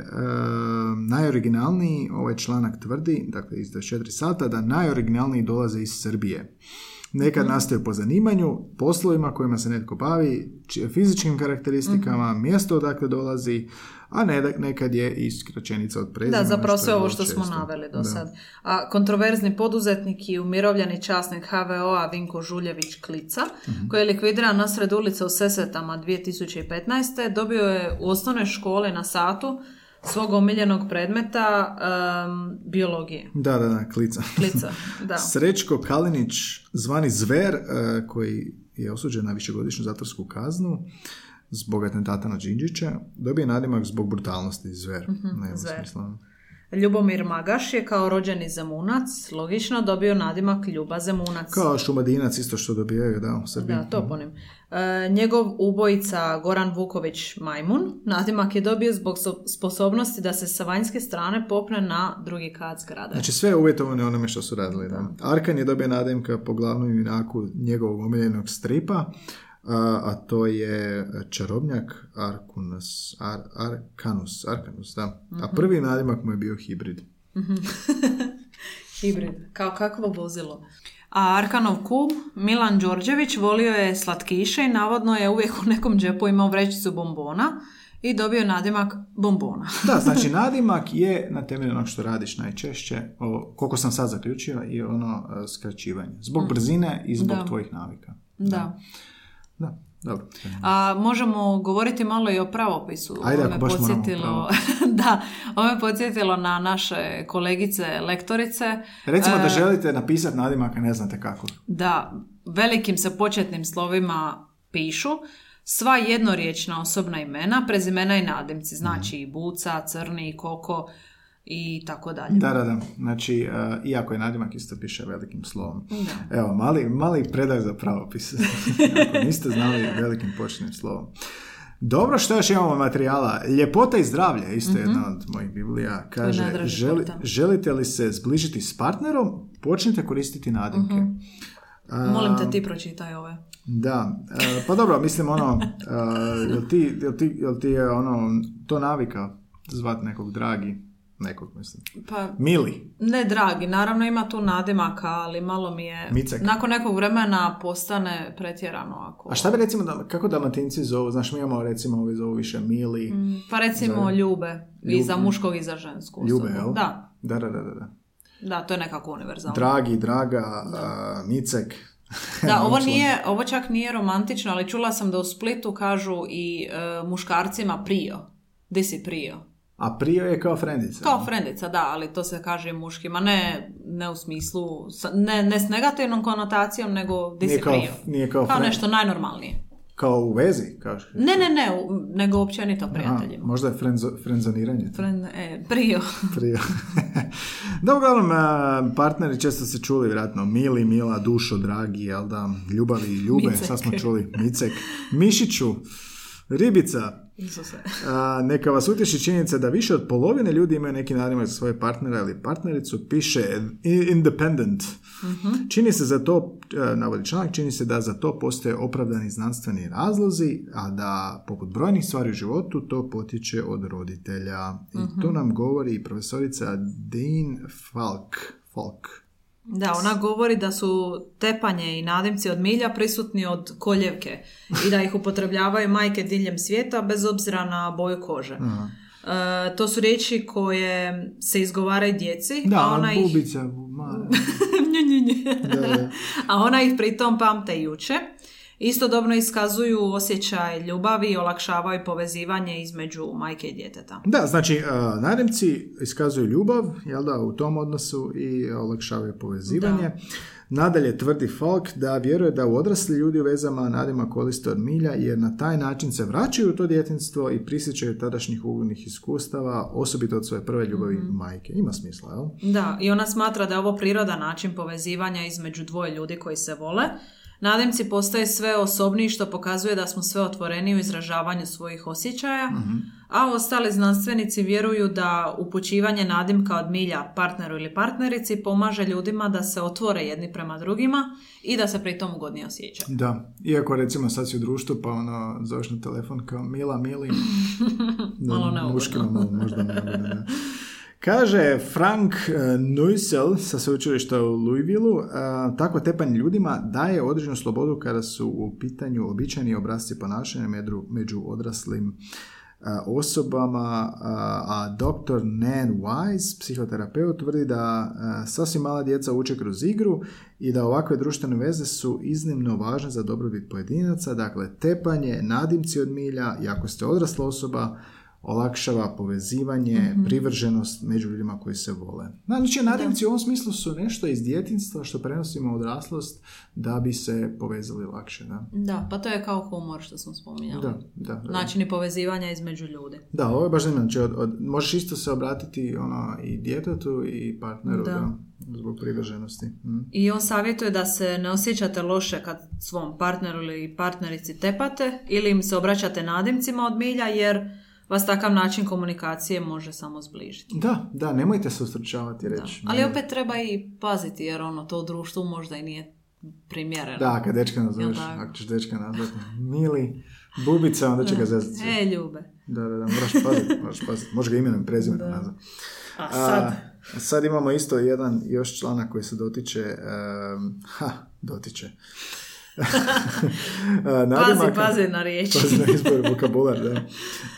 Speaker 1: Najoriginalniji ovaj članak tvrdi, dakle iz 24 sata, da najoriginalniji dolaze iz Srbije. Nekad nastaju po zanimanju, poslovima kojima se netko bavi, fizičkim karakteristikama, mjesto odakle dolazi, a ne, nekad je i skraćenica od prezimena.
Speaker 2: Da, zapravo sve ovo što smo
Speaker 1: često.
Speaker 2: naveli do
Speaker 1: Da.
Speaker 2: sad. A kontroverzni poduzetnik i umirovljeni časnik HVO-a Vinko Žuljević Klica,
Speaker 1: Mhm.
Speaker 2: koji je likvidiran nasred ulice u Sesetama 2015. dobio je u osnovnoj školi na satu svog omiljenog predmeta em, biologije.
Speaker 1: Da, da, da, klica.
Speaker 2: Klica, da.
Speaker 1: Srećko Kalinić, zvani Zver, e, koji je osuđen na višegodišnju zatvorsku kaznu zbog atentata na Đinđića, dobije nadimak zbog brutalnosti Zver.
Speaker 2: Mhm, Zver.
Speaker 1: smisla.
Speaker 2: Ljubomir Magaš je kao rođeni zemunac logično dobio nadimak Ljuba Zemunac.
Speaker 1: Kao šumadinac isto što dobijaju, da, u Srbiji.
Speaker 2: Da, toponim. E, njegov ubojica Goran Vuković Majmun nadimak je dobio zbog so- sposobnosti da se sa vanjske strane popne na drugi kat zgrade.
Speaker 1: Znači sve je uvjetovano onome što su radili. Da. Arkan je dobio nadimka po glavnom junaku njegovog omiljenog stripa, a, a to je čarobnjak Arkunus, Ar, Arkanus, Arkanus, da. A
Speaker 2: Mhm.
Speaker 1: prvi nadimak mu je bio hibrid.
Speaker 2: Hibrid, kao kakvo vozilo. A Arkanov kum, Milan Đorđević, volio je slatkiše i navodno je uvijek u nekom džepu imao vrećicu bombona i dobio je nadimak bombona.
Speaker 1: Da, znači nadimak je na temelju onog što radiš najčešće, o, koliko sam sad zaključio, i ono e, skraćivanje. Zbog brzine i zbog
Speaker 2: Da.
Speaker 1: tvojih navika.
Speaker 2: Da.
Speaker 1: Da, dobro.
Speaker 2: A možemo govoriti malo i o pravopisu.
Speaker 1: Ajde, ako
Speaker 2: me
Speaker 1: baš
Speaker 2: podsjetilo, da, ovo me podsjetilo na naše kolegice lektorice.
Speaker 1: Recimo da
Speaker 2: E,
Speaker 1: želite napisati nadimak, ne znate kako.
Speaker 2: da velikim se početnim slovima pišu sva jednoriječna osobna imena, prezimena i nadimci, znači i buca, crni, koko i tako dalje.
Speaker 1: Da, da, da. Znači, e, iako je nadimak isto piše velikim slovom.
Speaker 2: Da.
Speaker 1: Evo, mali, mali predah za pravopis. Ako niste znali velikim početnim slovom. Dobro, što još imamo materijala? Ljepota i zdravlje, isto jedna od mojih biblija. Kaže, želi, želite li se zbližiti s partnerom, počnite koristiti nadimke. A,
Speaker 2: Molim te ti pročitaj ove.
Speaker 1: Da, e, pa dobro, mislim ono, e, jel ti, jel ti, jel ti je ono, to navika zvat nekog dragi? Nekog, mislim.
Speaker 2: Pa,
Speaker 1: Mili.
Speaker 2: ne dragi, naravno ima tu nadimaka, ali malo mi je...
Speaker 1: Micek.
Speaker 2: Nakon nekog vremena postane pretjerano ako...
Speaker 1: A šta bi recimo, da- kako dalmatinci zovu? Znaš, mi imamo recimo, ovi zovu više Mili.
Speaker 2: Mm, Pa recimo ljube, i za muškog i za žensku
Speaker 1: Ljube, jel?
Speaker 2: Da,
Speaker 1: Da, da, da, da. da.
Speaker 2: da, to je nekako univerzalno.
Speaker 1: Dragi, draga, a, Micek.
Speaker 2: Da, ovo nije, ovo čak nije romantično, ali čula sam da u Splitu kažu i e, muškarcima prio. Di si prio?
Speaker 1: A prio je kao frendica.
Speaker 2: Kao frendica, da, ali to se kaže i muškima, ne, ne u smislu, ne, ne s negativnom konotacijom, nego
Speaker 1: Nije
Speaker 2: si
Speaker 1: kao,
Speaker 2: prio.
Speaker 1: nije kao,
Speaker 2: Kao nešto najnormalnije.
Speaker 1: kao u vezi, kažeš.
Speaker 2: Ne, ne, ne, u- nego općenito
Speaker 1: Aha,
Speaker 2: prijateljima.
Speaker 1: možda je frenzo, frenzoniranje.
Speaker 2: Fren, e, prio.
Speaker 1: Prije. da, uglavnom, a, partneri često se čuli, vjerojatno, mili, mila, dušo, dragi, jel da, ljubavi i ljube,
Speaker 2: Micek.
Speaker 1: sad smo čuli, micek, mišiću, ribica. A, neka vas utješi činjenica da više od polovine ljudi imaju neki nadimak za svoje partnera ili partnericu, piše independent. Čini se za to, e, navodi članak, čini se da za to postoje opravdani znanstveni razlozi, a da poput brojnih stvari u životu to potječe od roditelja. I to nam govori i profesorica Dean Falk. Falk.
Speaker 2: Da, ona govori da su tepanje i nadimci od milja prisutni od koljevke i da ih upotrebljavaju majke diljem svijeta bez obzira na boju kože. E, to su riječi koje se izgovaraju djeci,
Speaker 1: Da,
Speaker 2: a ona ih...
Speaker 1: bubica, ma-
Speaker 2: Nju, nju, nju.
Speaker 1: Da, da.
Speaker 2: a ona ih pritom pamte i uče. Istodobno iskazuju osjećaj ljubavi i olakšavaju povezivanje između majke i djeteta.
Speaker 1: Da, znači, uh, nadimci iskazuju ljubav, jel da, u tom odnosu i olakšavaju povezivanje. Nadalje tvrdi Falk da vjeruje da u odrasli ljudi u vezama nadima koriste od milja jer na taj način se vraćaju u to djetinstvo i prisjećaju tadašnjih ugodnih iskustava, osobito od svoje prve ljubavi majke. Ima smisla, jel?
Speaker 2: Da, i ona smatra da je ovo prirodan način povezivanja između dvoje ljudi koji se vole. Nadimci postaje sve osobniji što pokazuje da smo sve otvoreni u izražavanju svojih osjećaja, a ostali znanstvenici vjeruju da upućivanje nadimka od milja partneru ili partnerici pomaže ljudima da se otvore jedni prema drugima i da se pritom ugodnije osjećaju.
Speaker 1: Da, iako recimo sad si u društvu pa ono zoveš na telefon kao Mila, Mili. Da,
Speaker 2: Malo neugodno.
Speaker 1: muškima malo možda neugodno, da. Kaže Frank eh, Neusel sa sveučilišta u Louisvilleu, eh, tako tepanje ljudima daje određenu slobodu kada su u pitanju običajni obrazci ponašanja među, odraslim eh, osobama, a, dr. Nan Wise, psihoterapeut, tvrdi da sasvim mala djeca uče kroz igru i da ovakve društvene veze su iznimno važne za dobrobit pojedinaca, dakle tepanje, nadimci od milja i ako ste odrasla osoba, olakšava povezivanje, privrženost među ljudima koji se vole. Znači, nadimci u ovom smislu su nešto iz djetinstva što prenosimo odraslost da bi se povezali lakše. Da,
Speaker 2: Da, pa to je kao humor što smo spominjali.
Speaker 1: da, da. da.
Speaker 2: Načini povezivanja između ljudi.
Speaker 1: Da, ovo je baš zanimljivo. Znači, od, od- možeš isto se obratiti ono, i djetetu i partneru
Speaker 2: Da.
Speaker 1: da, zbog privrženosti. Mm.
Speaker 2: I on savjetuje da se ne osjećate loše kad svom partneru ili partnerici tepate ili im se obraćate nadimcima od milja jer vas takav način komunikacije može samo zbližiti.
Speaker 1: Da, da, nemojte se ustručavati reći.
Speaker 2: Ali opet treba i paziti jer ono to u društvu možda i nije primjereno.
Speaker 1: Da, kad dečka nazoveš, ako ćeš dečka nazvati, mili, bubica, onda će ga zezati.
Speaker 2: E, ljube.
Speaker 1: Da, da, da, moraš paziti, moraš paziti. Može ga imenom i prezimenom nazvati.
Speaker 2: A sad?
Speaker 1: A, sad imamo isto jedan još članak koji se dotiče, em, ha, dotiče. A,
Speaker 2: Pazi,
Speaker 1: nadimaka-
Speaker 2: pazi na riječi.
Speaker 1: Pazi na izbor vokabular, da.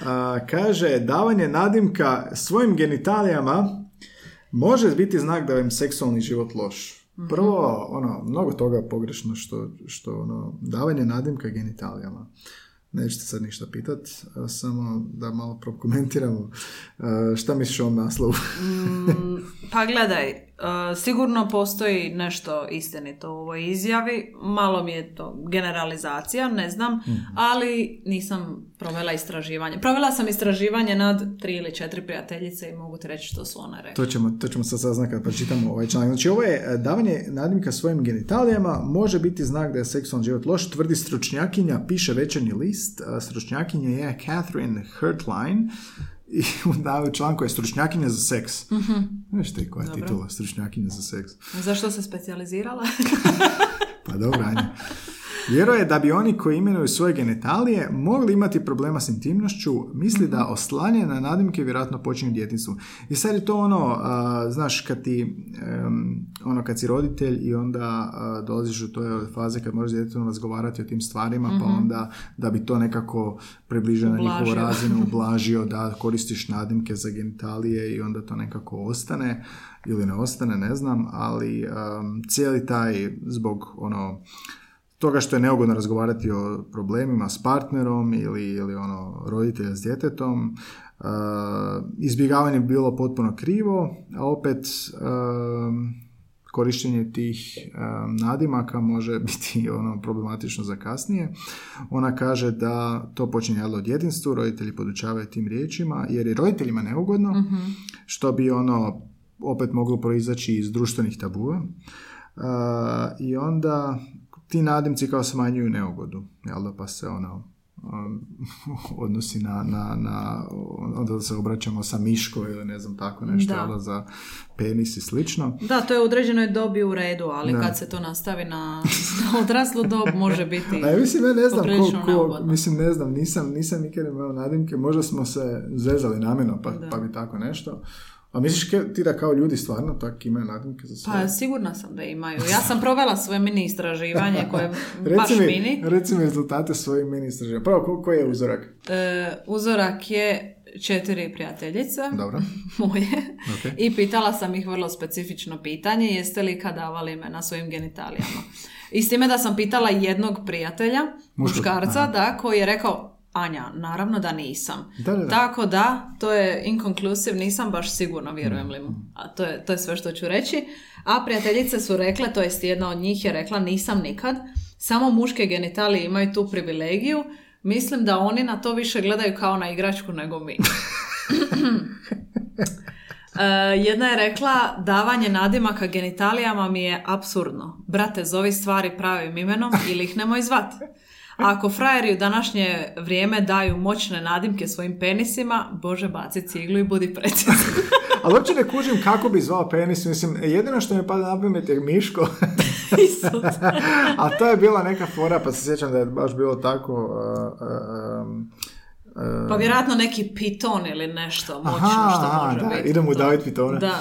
Speaker 1: A, kaže, davanje nadimka svojim genitalijama može biti znak da vam seksualni život loš. Prvo, ono, mnogo toga pogrešno što, što ono, davanje nadimka genitalijama. Nećete sad ništa pitat, samo da malo prokomentiramo. Šta misliš o ovom naslovu?
Speaker 2: Mm, pa gledaj, e, sigurno postoji nešto istinito u ovoj izjavi, malo mi je to generalizacija, ne znam, ali nisam provela istraživanje. Provela sam istraživanje nad tri ili četiri prijateljice i mogu ti reći što su one rekli.
Speaker 1: To ćemo, to ćemo sad saznati kad pročitamo ovaj članak. Znači, ovo je e, davanje nadimka svojim genitalijama može biti znak da je seksualni život loš, tvrdi stručnjakinja, piše večernji list. A Stručnjakinja je Catherine Hertline i u članku je stručnjakinja za seks. Mm-hmm. Znaš ti koja je titula, stručnjakinja za seks.
Speaker 2: Zašto se specijalizirala?
Speaker 1: Pa dobro, ajde. Vjeruje da bi oni koji imenuju svoje genitalije mogli imati problema s intimnošću, misli da oslanje na nadimke vjerojatno počinju djetinstvu. I sad je to ono, a, znaš, kad ti, em, ono, kad si roditelj i onda a, dolaziš u toj faze kad možeš djetetom razgovarati o tim stvarima, pa onda da bi to nekako približio na njihovu razinu, ublažio da koristiš nadimke za genitalije i onda to nekako ostane ili ne ostane, ne znam, ali um, cijeli taj zbog ono toga što je neugodno razgovarati o problemima s partnerom ili, ili ono roditelja s djetetom, uh, izbjegavanje bi bilo potpuno krivo, a opet um, korištenje tih um, nadimaka može biti ono problematično za kasnije. Ona kaže da to počinje jel, u djetinstvu, roditelji podučavaju tim riječima, jer je roditeljima neugodno, što bi ono opet moglo proizaći iz društvenih tabua. Uh, I onda ti nadimci kao smanjuju neugodu, jel da, pa se ono um, odnosi na, na, na onda se obraćamo sa miško ili ne znam tako nešto,
Speaker 2: Da.
Speaker 1: jel za penis i slično.
Speaker 2: Da, to je u određenoj dobi u redu, ali
Speaker 1: Da.
Speaker 2: kad se to nastavi na, odraslu dob može biti...
Speaker 1: A ja mislim, ja ne znam ko, ko, mislim, ne znam, nisam, nisam nikad imao nadimke, možda smo se zezali namjerno, pa,
Speaker 2: Da.
Speaker 1: pa bi tako nešto. A misliš ke- ti da kao ljudi stvarno tak imaju nadimke za sve?
Speaker 2: Pa sigurna sam da imaju. Ja sam provela svoje mini istraživanje koje je baš
Speaker 1: mi,
Speaker 2: mini.
Speaker 1: Reci mi rezultate svojih mini istraživanja. Prvo, ko, koji je uzorak?
Speaker 2: E, uzorak je četiri prijateljice
Speaker 1: Dobro.
Speaker 2: moje
Speaker 1: Ok.
Speaker 2: i pitala sam ih vrlo specifično pitanje jeste li ikad davali ime na svojim genitalijama. I s time da sam pitala jednog prijatelja,
Speaker 1: Muškog,
Speaker 2: muškarca, da, koji je rekao Anja, naravno da nisam.
Speaker 1: Da, da, da.
Speaker 2: Tako da, to je inconclusive, nisam baš sigurno, vjerujem li mu. A to je, to je sve što ću reći. A prijateljice su rekle, to jest jedna od njih je rekla, nisam nikad. Samo muške genitalije imaju tu privilegiju. Mislim da oni na to više gledaju kao na igračku nego mi. E, jedna je rekla, davanje nadimaka genitalijama mi je apsurdno. Brate, zovi stvari pravim imenom ili ih nemoj zvat. A ako frajeri u današnje vrijeme daju moćne nadimke svojim penisima, bože baci ciglu i budi precizan.
Speaker 1: Ali uopće ne kužim kako bi zvao penis, mislim, jedino što mi pada na pamet je Miško, a to je bila neka fora, pa se sjećam da je baš bilo tako... uh, uh, um, uh,
Speaker 2: Pa vjerojatno neki piton ili nešto moćno
Speaker 1: Aha,
Speaker 2: što
Speaker 1: aha,
Speaker 2: može
Speaker 1: da,
Speaker 2: biti.
Speaker 1: idemo
Speaker 2: to.
Speaker 1: davit pitone.
Speaker 2: Da.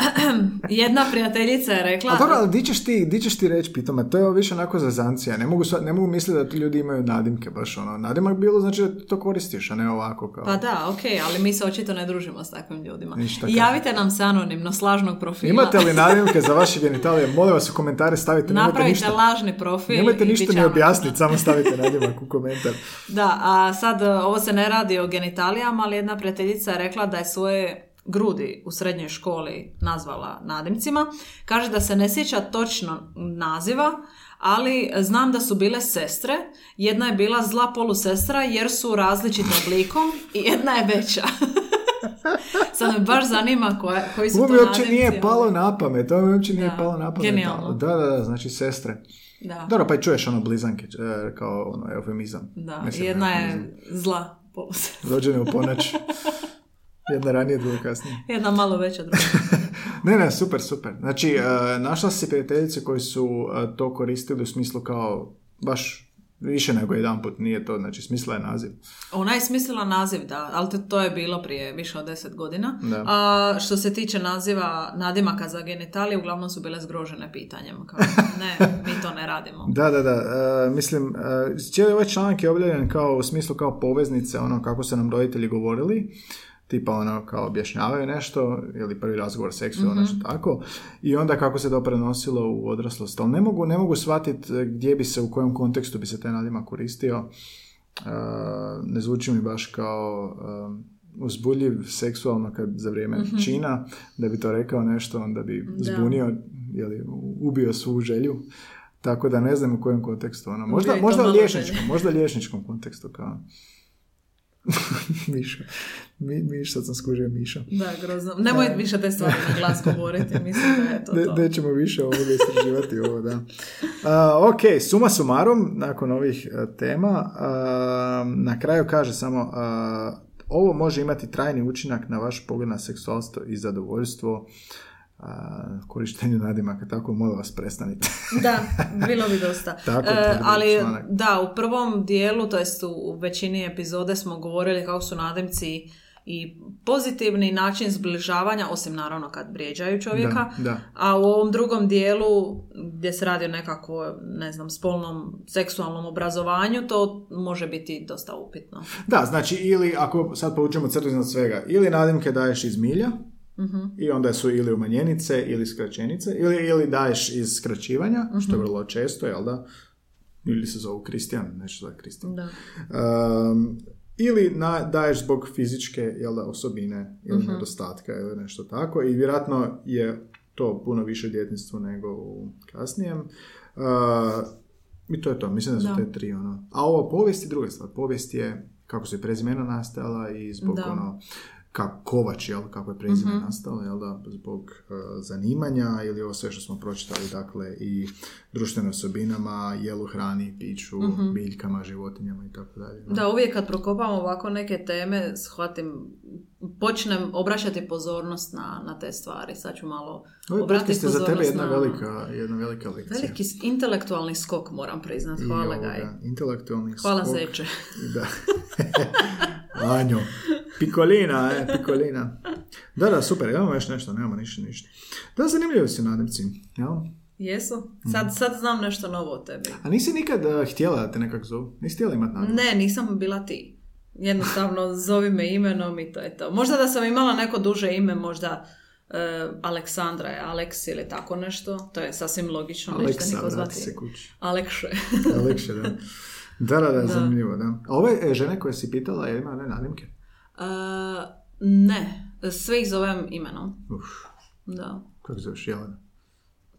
Speaker 2: Jedna prijateljica je rekla...
Speaker 1: A dobro, ali di ćeš ti, di ćeš ti reći pitome? To je više onako zazancija. Ne mogu, ne mogu misliti da ti ljudi imaju nadimke baš ono. Nadimak bilo znači da to koristiš, a ne ovako kao...
Speaker 2: Pa da, ok, ali mi se očito ne družimo s takvim ljudima.
Speaker 1: Ništa
Speaker 2: I javite nam se anonimno, s lažnog profila.
Speaker 1: Imate li nadimke za vaše genitalije? Molim vas u komentare stavite.
Speaker 2: Napravite
Speaker 1: ništa,
Speaker 2: lažni profil.
Speaker 1: nemojte ništa
Speaker 2: anonimno.
Speaker 1: objasniti, samo stavite nadimak u komentar.
Speaker 2: Da, a sad ovo se ne radi o genitalijama, ali jedna prijateljica je rekla da je svoje grudi u srednjoj školi nazvala nadimcima. Kaže da se ne sjeća točno naziva, ali znam da su bile sestre. Jedna je bila zla polusestra jer su različitim oblikom i jedna je veća. Sad me baš zanima koja, koji su
Speaker 1: Ovo
Speaker 2: to
Speaker 1: uopće nije palo na pamet, ovo mi uopće nije
Speaker 2: Da,
Speaker 1: palo na pamet.
Speaker 2: genijalno.
Speaker 1: Da, da, da, znači sestre.
Speaker 2: Da,
Speaker 1: Dobro, pa i čuješ ono blizanke, e, kao ono eufemizam.
Speaker 2: da.
Speaker 1: Mislim,
Speaker 2: jedna
Speaker 1: eufemizam.
Speaker 2: je zla polusestra.
Speaker 1: Rođene u ponoć. Jedna ranije, druga kasnije.
Speaker 2: Jedna malo veća druga.
Speaker 1: Ne, ne, super, super. Znači, e, našla si prijateljice koji su e, to koristili u smislu kao baš više nego jedan put, nije to, znači smisla je naziv.
Speaker 2: Ona je smislila naziv, da, ali to, to je bilo prije više od deset godina.
Speaker 1: Da.
Speaker 2: A što se tiče naziva nadimaka za genitalije, uglavnom su bile zgrožene pitanjem. Kao, ne, mi to ne radimo.
Speaker 1: Da, da, da. e, mislim, e, cijeli ovaj članak je objavljen kao u smislu kao poveznice, ono kako su nam roditelji govorili, tipa ono kao objašnjavaju nešto, ili prvi razgovor o seksu ili nešto tako, i onda kako se to prenosilo u odraslost. Ali ne mogu, ne mogu shvatiti e, gdje bi se, u kojem kontekstu bi se taj nadimak koristio. E, ne zvuči mi baš kao e, uzbudljiv seksualno kad za vrijeme čina, da bi to rekao nešto, onda bi
Speaker 2: Da.
Speaker 1: zbunio ili ubio svu želju. Tako da ne znam u kojem kontekstu. Ono. Možda, možda liječničkom, možda liječničkom kontekstu kao... Miša. Mi, Miša sam skužio Miša.
Speaker 2: Da, grozno. Nemoj više te stvari na glas govoriti, mislim da je to
Speaker 1: Ne,
Speaker 2: to.
Speaker 1: nećemo više ovoga istraživati ovo, da. A, ok, suma sumarum, nakon ovih a, tema, a, na kraju kaže samo, ovo može imati trajni učinak na vaš pogled na seksualstvo i zadovoljstvo. korištenju nadimaka, tako molim vas prestanite.
Speaker 2: Da, bilo bi dosta.
Speaker 1: Tako
Speaker 2: E, ali
Speaker 1: članak.
Speaker 2: da, u prvom dijelu, to jest u većini epizode smo govorili kako su nadimci i pozitivni način zbližavanja, osim naravno kad vrijeđaju čovjeka.
Speaker 1: Da, da.
Speaker 2: A u ovom drugom dijelu, gdje se radi o nekako, ne znam, spolnom, seksualnom obrazovanju, to može biti dosta upitno.
Speaker 1: Da, znači ili ako sad povučemo crtu iznad svega, ili nadimke daješ iz milja,
Speaker 2: Mhm.
Speaker 1: i onda su ili umanjenice ili skraćenice, ili, ili daješ iz skraćivanja, što je
Speaker 2: Mhm.
Speaker 1: vrlo često, jel da? Ili se zovu Kristijan, nešto za Kristijan.
Speaker 2: Da.
Speaker 1: Um, ili na, daješ zbog fizičke jel da, osobine ili
Speaker 2: Mhm.
Speaker 1: nedostatka ili nešto tako i vjerojatno je to puno više djetinstvu nego u kasnijem. Uh, I to je to, mislim da su
Speaker 2: Da.
Speaker 1: te tri ono. A ovo povijest je druga stvar. Povijest je kako su i prezimena nastala i zbog
Speaker 2: Da.
Speaker 1: ono kako Kovač, jel, kako je prezime
Speaker 2: Mhm.
Speaker 1: nastalo, jel da, zbog uh, zanimanja ili ovo sve što smo pročitali, dakle, i društvenim osobinama, jelu, hrani, piću, biljkama, životinjama i tako dalje.
Speaker 2: Da, uvijek kad prokopamo ovako neke teme, shvatim, počnem obraćati pozornost na, na te stvari. Sad ću malo
Speaker 1: Ovaj
Speaker 2: obratiti
Speaker 1: je za tebe
Speaker 2: pozornost
Speaker 1: jedna
Speaker 2: na-
Speaker 1: velika, jedna velika lekcija.
Speaker 2: Veliki intelektualni skok, moram priznat.
Speaker 1: I
Speaker 2: Hvala
Speaker 1: ovoga,
Speaker 2: Gaj.
Speaker 1: Intelektualni
Speaker 2: Hvala
Speaker 1: skok.
Speaker 2: Zeče.
Speaker 1: Da. Anjo. Pikolina, e, pikolina. Da, da, super, imamo još nešto, nemamo ništa, ništa. Da, zanimljivo su nadimci, jel?
Speaker 2: Jesu? Sad, sad znam nešto novo o tebi.
Speaker 1: A nisi nikad uh, htjela da te nekak zovu? Nisi htjela imat nadimak?
Speaker 2: Ne, nisam bila ti. Jednostavno, zovi me imenom i to je to. Možda da sam imala neko duže ime, možda e, Aleksandra je Aleks ili tako nešto. To je sasvim logično.
Speaker 1: Aleksa,
Speaker 2: niko
Speaker 1: vrati
Speaker 2: zvati
Speaker 1: se kući.
Speaker 2: Alekše.
Speaker 1: Alekše, da. Da, da, da, zanimljivo, da. A ove e, žene koje si pitala, je ima ne nadimke?
Speaker 2: E, ne, sve ih zovem imenom.
Speaker 1: Uf,
Speaker 2: Da.
Speaker 1: kako zoveš, Jelena?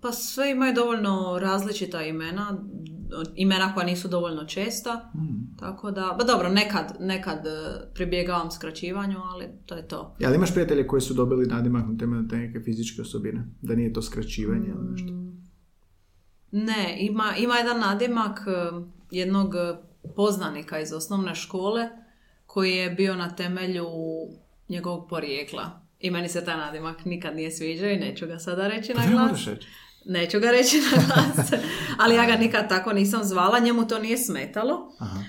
Speaker 2: Pa sve imaju dovoljno različita imena, imena koja nisu dovoljno česta,
Speaker 1: Hmm.
Speaker 2: tako da, ba dobro, nekad, nekad e, pribjegavam skraćivanju, ali to je to.
Speaker 1: Ja, ali imaš prijatelje koji su dobili nadimak na temelju te neke fizičke osobine? Da nije to skraćivanje ili nešto?
Speaker 2: Ne, ima, ima jedan nadimak e, jednog poznanika iz osnovne škole koji je bio na temelju njegovog porijekla. I meni se taj nadimak nikad nije sviđao i neću ga sada reći na
Speaker 1: Pa ne
Speaker 2: glas.
Speaker 1: reći.
Speaker 2: Neću ga reći na glas, ali ja ga nikad tako nisam zvala, njemu to nije smetalo.
Speaker 1: Aha.
Speaker 2: E,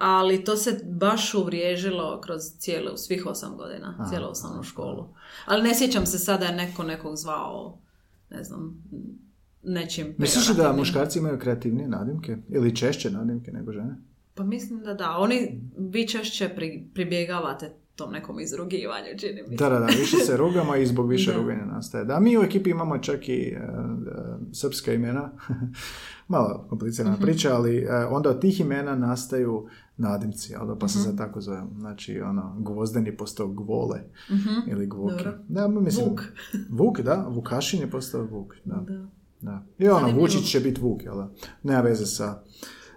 Speaker 2: ali to se baš uvriježilo kroz cijelu, svih osam godina,
Speaker 1: Aha.
Speaker 2: cijelu osnovnu školu. Ali ne sjećam se sada je neko nekog zvao, ne znam, nečim
Speaker 1: Misliš li da muškarci imaju kreativnije nadimke? Ili češće nadimke nego žene?
Speaker 2: Pa mislim da da. Oni, vi češće pri, pribjegavate tom nekom izrugivanju, čini mi se.
Speaker 1: Da, da, da, više se rugamo i zbog više
Speaker 2: Da.
Speaker 1: ruganja nastaje. Da, mi u ekipi imamo čak i e, e, srpska imena, malo komplicirana
Speaker 2: Mhm.
Speaker 1: priča, ali e, onda od tih imena nastaju nadimci, da, pa se
Speaker 2: Mhm.
Speaker 1: sad tako zove. Znači, ono, gvozdeni postao gvole
Speaker 2: Mhm.
Speaker 1: ili gvoki.
Speaker 2: Dobro.
Speaker 1: Da, mislim,
Speaker 2: Vuk.
Speaker 1: Vuk, da, Vukašin je postao Vuk, da.
Speaker 2: Da.
Speaker 1: da. I ono,
Speaker 2: Zanimljivo.
Speaker 1: Vučić će biti Vuk, jel da? Nema veze sa,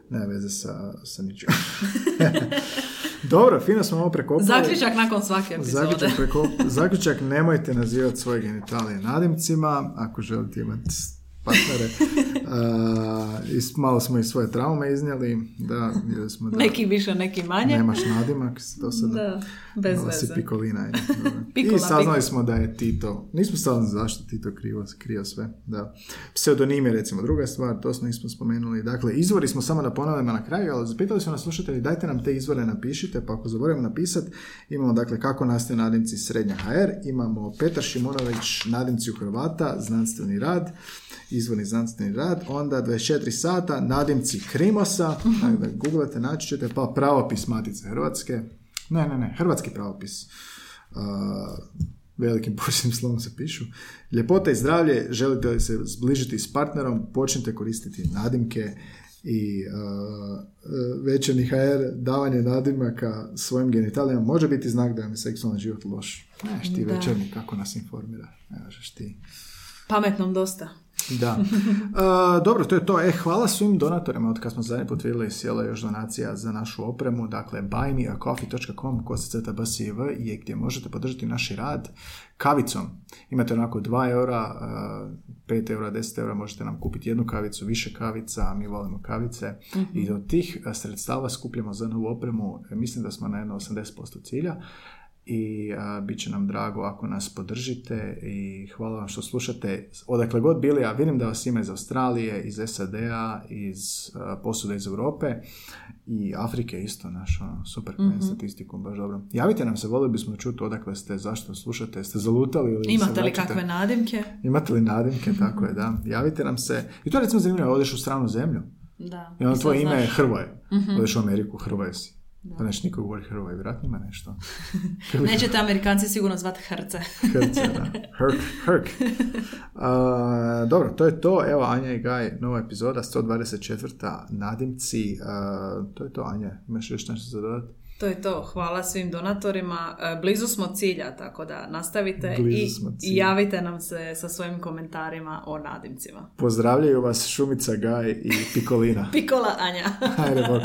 Speaker 1: nema veze sa, sa ničim. Dobro, fino smo ovo prekopali.
Speaker 2: Zaključak nakon svake epizode.
Speaker 1: Zaključak, preko, zaključak nemojte nazivati svoje genitalije nadimcima ako želite imati partnere. A, i malo smo i svoje traume iznijeli. Da, smo da
Speaker 2: Neki više, neki manje.
Speaker 1: nemaš nadimak do sada.
Speaker 2: Da, bez
Speaker 1: si
Speaker 2: veze.
Speaker 1: pikolina. je.
Speaker 2: Pikola,
Speaker 1: I saznali smo da je Tito, nismo saznali zašto Tito krivo, krio sve. Da. Pseudonim je recimo druga stvar, to smo nismo spomenuli. Dakle, izvori smo samo da ponavljamo na kraju, ali zapitali su nas slušatelji, dajte nam te izvore napišite, pa ako zaboravimo napisati, imamo dakle kako nastaju nadimci srednja HR, imamo Petar Šimonović, nadimci u Hrvata, znanstveni rad, izvorni znanstveni rad, onda 24 sata, nadimci Krimosa, tako da googlate, naći ćete, pa pravopis Matice Hrvatske, ne, ne, ne, hrvatski pravopis. Uh, velikim početnim slovom se pišu. Ljepota i zdravlje, želite li se zbližiti s partnerom, počnite koristiti nadimke i uh, večerni HR, davanje nadimaka svojim genitalijama može biti znak da vam je seksualni život loš. Neš ti
Speaker 2: Da.
Speaker 1: večerni kako nas informira. Ne ti.
Speaker 2: Pametnom dosta.
Speaker 1: Da. E, dobro, to je to. E, hvala svim donatorima od kad smo zadnji put vidjeli sjela još donacija za našu opremu. Dakle, buymeacoffee.com BSIV je gdje možete podržati naš rad kavicom. Imate onako 2 eura, e, 5 eura, 10 eura, možete nam kupiti jednu kavicu, više kavica, mi volimo kavice. I od tih e, sredstava skupljamo za novu opremu, e, mislim da smo na jedno 80% cilja. I a, bit će nam drago ako nas podržite i hvala vam što slušate odakle god bili, a vidim da vas ima iz Australije, iz SAD-a, iz a, posuda iz Europe i Afrike isto, naš ono, super mm statistiku, baš dobro. Javite nam se, volili bismo čuti odakle ste, zašto slušate, ste zalutali ili
Speaker 2: Imate li kakve nadimke?
Speaker 1: Imate li nadimke, tako je, da. Javite nam se. I to je recimo zanimljivo, odeš u stranu zemlju.
Speaker 2: Da.
Speaker 1: I onda
Speaker 2: sad
Speaker 1: tvoje ime je. Hrvoje. Odeš u Ameriku, Hrvoje si. Pa neš niko govori Hrvoje, vjerojatno ima nešto.
Speaker 2: Nećete Amerikanci sigurno zvati Hrce.
Speaker 1: Hrce, da. Hrk, hrk. A, dobro, to je to. Evo, Anja i Gaj, nova epizoda, 124. Nadimci. A, to je to, Anja. Imaš još nešto za dodati?
Speaker 2: To je to. Hvala svim donatorima. E, Blizu smo cilja, tako da nastavite
Speaker 1: Blizu
Speaker 2: i, i javite nam se sa svojim komentarima o nadimcima.
Speaker 1: Pozdravljaju vas Šumica, Gaj i Pikolina.
Speaker 2: Pikola Anja.
Speaker 1: Ajde, bok.